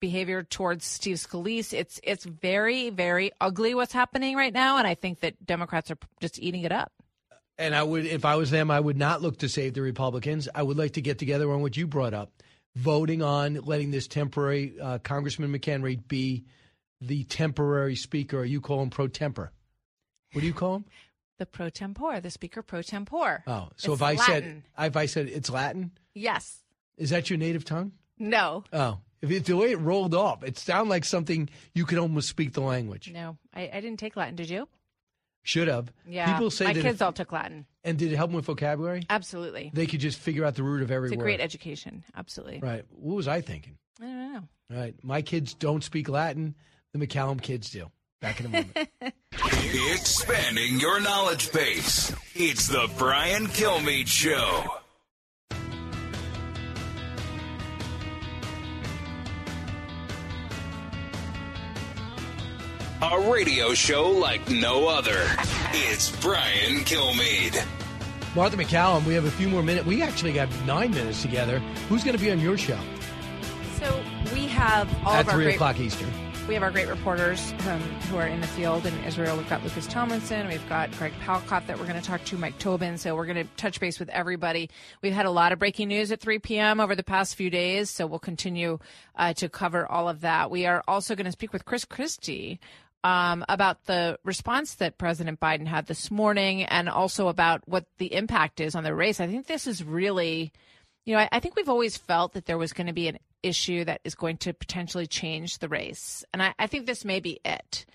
behavior towards Steve Scalise. It's it's very very ugly what's happening right now, and I think that Democrats are just eating it up. And I would, if I was them, I would not look to save the Republicans. I would like to get together on what you brought up, voting on letting this temporary uh, Congressman McHenry be the temporary speaker. You call him pro temper. What do you call him? The pro tempore, the speaker pro tempore. Oh, so It's if I said, if I said it's Latin, yes, is that your native tongue? no, Oh, if the way it rolled off, it sounded like something you could almost speak the language. no, I, I didn't take Latin. Did you? Should have. Yeah, People say my that. kids if- all took Latin. and did it help them with vocabulary? Absolutely, They could just figure out the root of every it's a word. great education. Absolutely. Right. What was I thinking? I don't know. All right. My kids don't speak Latin. The MacCallum kids do. Back in a moment. (laughs) Expanding your knowledge base. It's the Brian Kilmeade Show. A radio show like no other. It's Brian Kilmeade. Martha MacCallum, we have a few more minutes. We actually got nine minutes together. Who's going to be on your show? So we have all At of our 3 great, o'clock Eastern. We have our great reporters um, who are in the field in Israel. We've got Lucas Tomlinson. We've got Greg Palkot that we're going to talk to, Mike Tobin. So we're going to touch base with everybody. We've had a lot of breaking news at 3 p.m. over the past few days. So we'll continue uh, to cover all of that. We are also going to speak with Chris Christie um, about the response that President Biden had this morning and also about what the impact is on the race. I think this is really, you know, I, I think we've always felt that there was going to be an issue that is going to potentially change the race. And I, I think this may be it.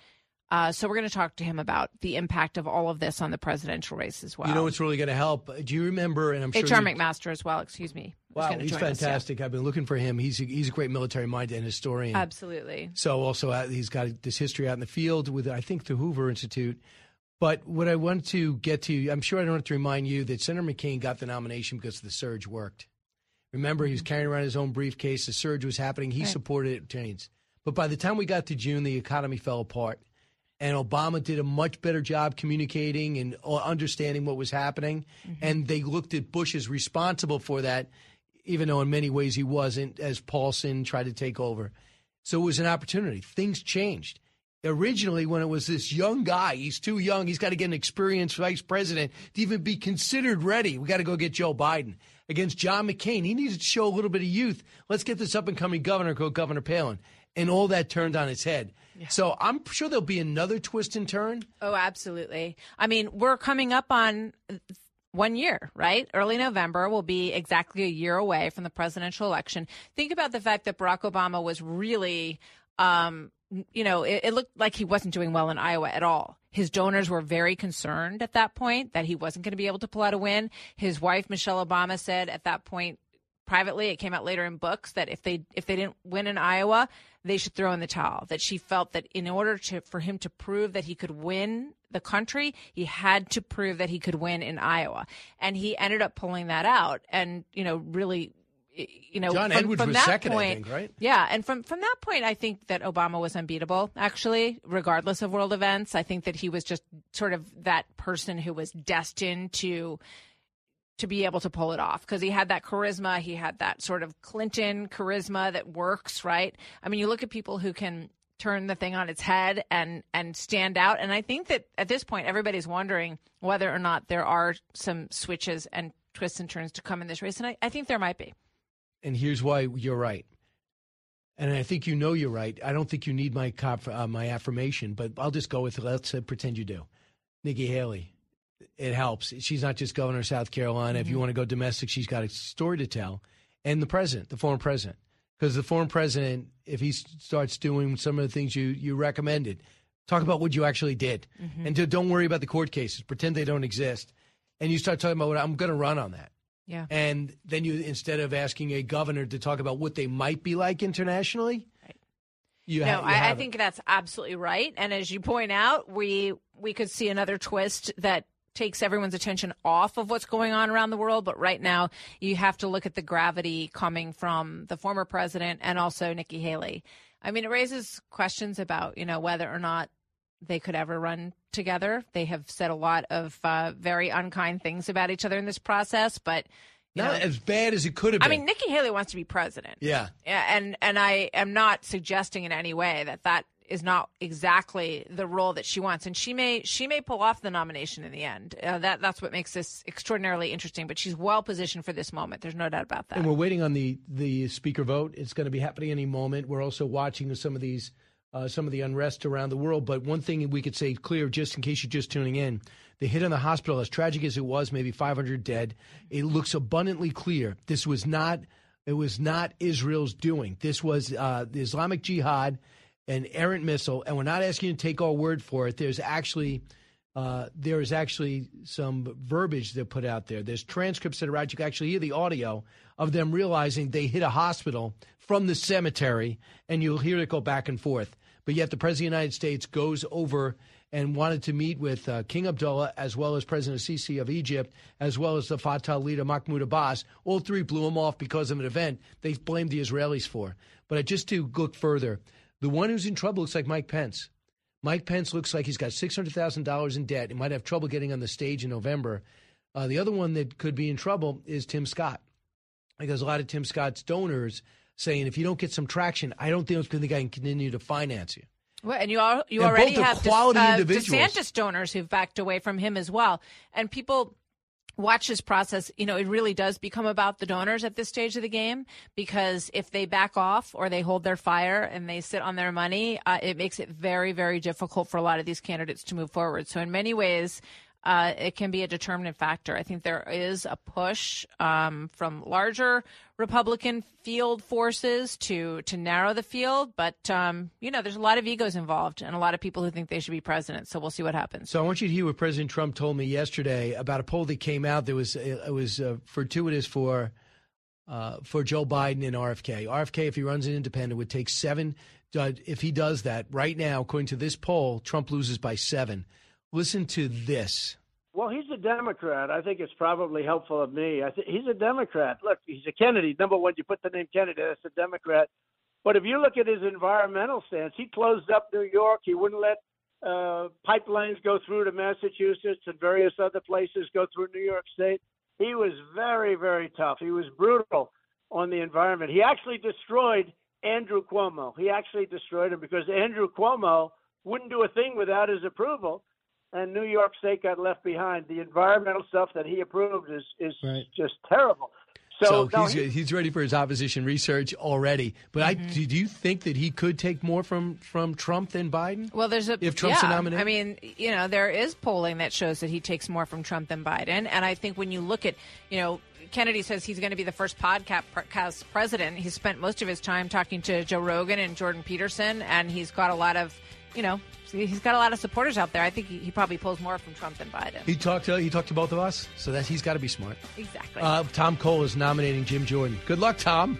Uh, so we're going to talk to him about the impact of all of this on the presidential race as well. You know what's really going to help? Do you remember? And I'm sure HR you- McMaster as well. Excuse me. Wow, he's join us, yeah. fantastic. I've been looking for him. He's a, he's a great military mind and historian. Absolutely. So also uh, he's got this history out in the field with I think the Hoover Institute. But what I want to get to, I'm sure I don't have to remind you that Senator McCain got the nomination because the surge worked. Remember, he was carrying around his own briefcase. The surge was happening. He Right. supported it. Change. But by the time we got to June, the economy fell apart, and Obama did a much better job communicating and uh, understanding what was happening. And they looked at Bush as responsible for that, even though in many ways he wasn't, as Paulson tried to take over. So it was an opportunity. Things changed. Originally, when it was this young guy, he's too young. He's got to get an experienced vice president to even be considered ready. We got to go get Joe Biden against John McCain. He needed to show a little bit of youth. Let's get this up and coming governor, go Governor Palin. And all that turned on its head. So I'm sure there'll be another twist and turn. Oh, absolutely. I mean, we're coming up on one year, right? Early November will be exactly a year away from the presidential election. Think about the fact that Barack Obama was really, um, you know, it, it looked like he wasn't doing well in Iowa at all. His donors were very concerned at that point that he wasn't going to be able to pull out a win. His wife, Michelle Obama, said at that point privately it came out later in books that if they if they didn't win in Iowa they should throw in the towel that she felt that in order to for him to prove that he could win the country he had to prove that he could win in Iowa and he ended up pulling that out and you know really you know John from, Edwards from was that second, I point, think, right? yeah and from from that point I think that Obama was unbeatable actually regardless of world events I think that he was just sort of that person who was destined to to be able to pull it off because he had that charisma. He had that sort of Clinton charisma that works, right? I mean, you look at people who can turn the thing on its head and and stand out. And I think that at this point, everybody's wondering whether or not there are some switches and twists and turns to come in this race, and I, I think there might be. And here's why you're right. And I think you know you're right. I don't think you need my cop, uh, my affirmation, but I'll just go with it. Let's uh, pretend you do. Nikki Haley, it helps. She's not just governor of South Carolina. If you want to go domestic, she's got a story to tell. And the president, the former president, because the former president, if he starts doing some of the things you you recommended, talk about what you actually did, Mhm. and do, don't worry about the court cases. Pretend they don't exist, and you start talking about what I'm going to run on that. Yeah. And then you, instead of asking a governor to talk about what they might be like internationally, you, no, ha- you I, I it. think that's absolutely right. And as you point out, we we could see another twist that takes everyone's attention off of what's going on around the world. But right now, you have to look at the gravity coming from the former president and also Nikki Haley. I mean, it raises questions about you know whether or not they could ever run together. They have said a lot of uh, very unkind things about each other in this process, but. Not know, as bad as it could have been. I mean, Nikki Haley wants to be president. yeah. Yeah, and and I am not suggesting in any way that that is not exactly the role that she wants, and she may she may pull off the nomination in the end. Uh, that that's what makes this extraordinarily interesting. But she's well positioned for this moment. There's no doubt about that. And we're waiting on the the speaker vote. It's going to be happening any moment. We're also watching some of these uh, some of the unrest around the world. But one thing we could say clear, just in case you're just tuning in, the hit on the hospital, as tragic as it was, maybe 500 dead. It looks abundantly clear this was not it was not Israel's doing. This was uh, the Islamic Jihad, an errant missile, and we're not asking you to take our word for it. There's actually uh, there is actually some verbiage they put out there. There's transcripts that are out. You can actually hear the audio of them realizing they hit a hospital from the cemetery, and you'll hear it go back and forth. But yet, the President of the United States goes over and wanted to meet with uh, King Abdullah as well as President Sisi of Egypt, as well as the Fatah leader Mahmoud Abbas. All three blew him off because of an event they blamed the Israelis for. But just to look further, the one who's in trouble looks like Mike Pence. Mike Pence looks like he's got $600,000 in debt. He might have trouble getting on the stage in November. Uh, the other one that could be in trouble is Tim Scott, because a lot of Tim Scott's donors saying, if you don't get some traction, I don't think I can continue to finance you. Well, and you all, you And already have quality uh, individuals. DeSantis donors who've backed away from him as well, and people watch this process. You know, it really does become about the donors at this stage of the game because if they back off or they hold their fire and they sit on their money, uh, it makes it very, very difficult for a lot of these candidates to move forward. So, in many ways. Uh, it can be a determinant factor. I think there is a push um, from larger Republican field forces to to narrow the field, but um, you know, there's a lot of egos involved and a lot of people who think they should be president. So we'll see what happens. So I want you to hear what President Trump told me yesterday about a poll that came out that was it was uh, fortuitous for uh, for Joe Biden and RFK. RFK, if he runs an independent, would take seven. Uh, if he does that right now, according to this poll, Trump loses by seven. Listen to this. Well, he's a Democrat. I think it's probably helpful of me. I think he's a Democrat. Look, he's a Kennedy. Number one, you put the name Kennedy, that's a Democrat. But if you look at his environmental stance, he closed up New York. He wouldn't let uh, pipelines go through to Massachusetts and various other places go through New York State. He was very, very tough. He was brutal on the environment. He actually destroyed Andrew Cuomo. He actually destroyed him because Andrew Cuomo wouldn't do a thing without his approval and New York State got left behind. The environmental stuff that he approved is is Right. just terrible. So, So, no, he's, he- he's ready for his opposition research already. But I, do do you think that he could take more from, from Trump than Biden? Well, there's a if Trump's yeah, the nominee. I mean, you know, there is polling that shows that he takes more from Trump than Biden, and I think when you look at, you know. Kennedy says he's going to be the first podcast president. He's spent most of his time talking to Joe Rogan and Jordan Peterson, and he's got a lot of, you know, he's got a lot of supporters out there. I think he, he probably pulls more from Trump than Biden. he talked to he talked to both of us, so that he's got to be smart. Exactly. Uh, Tom Cole is nominating Jim Jordan. Good luck, Tom.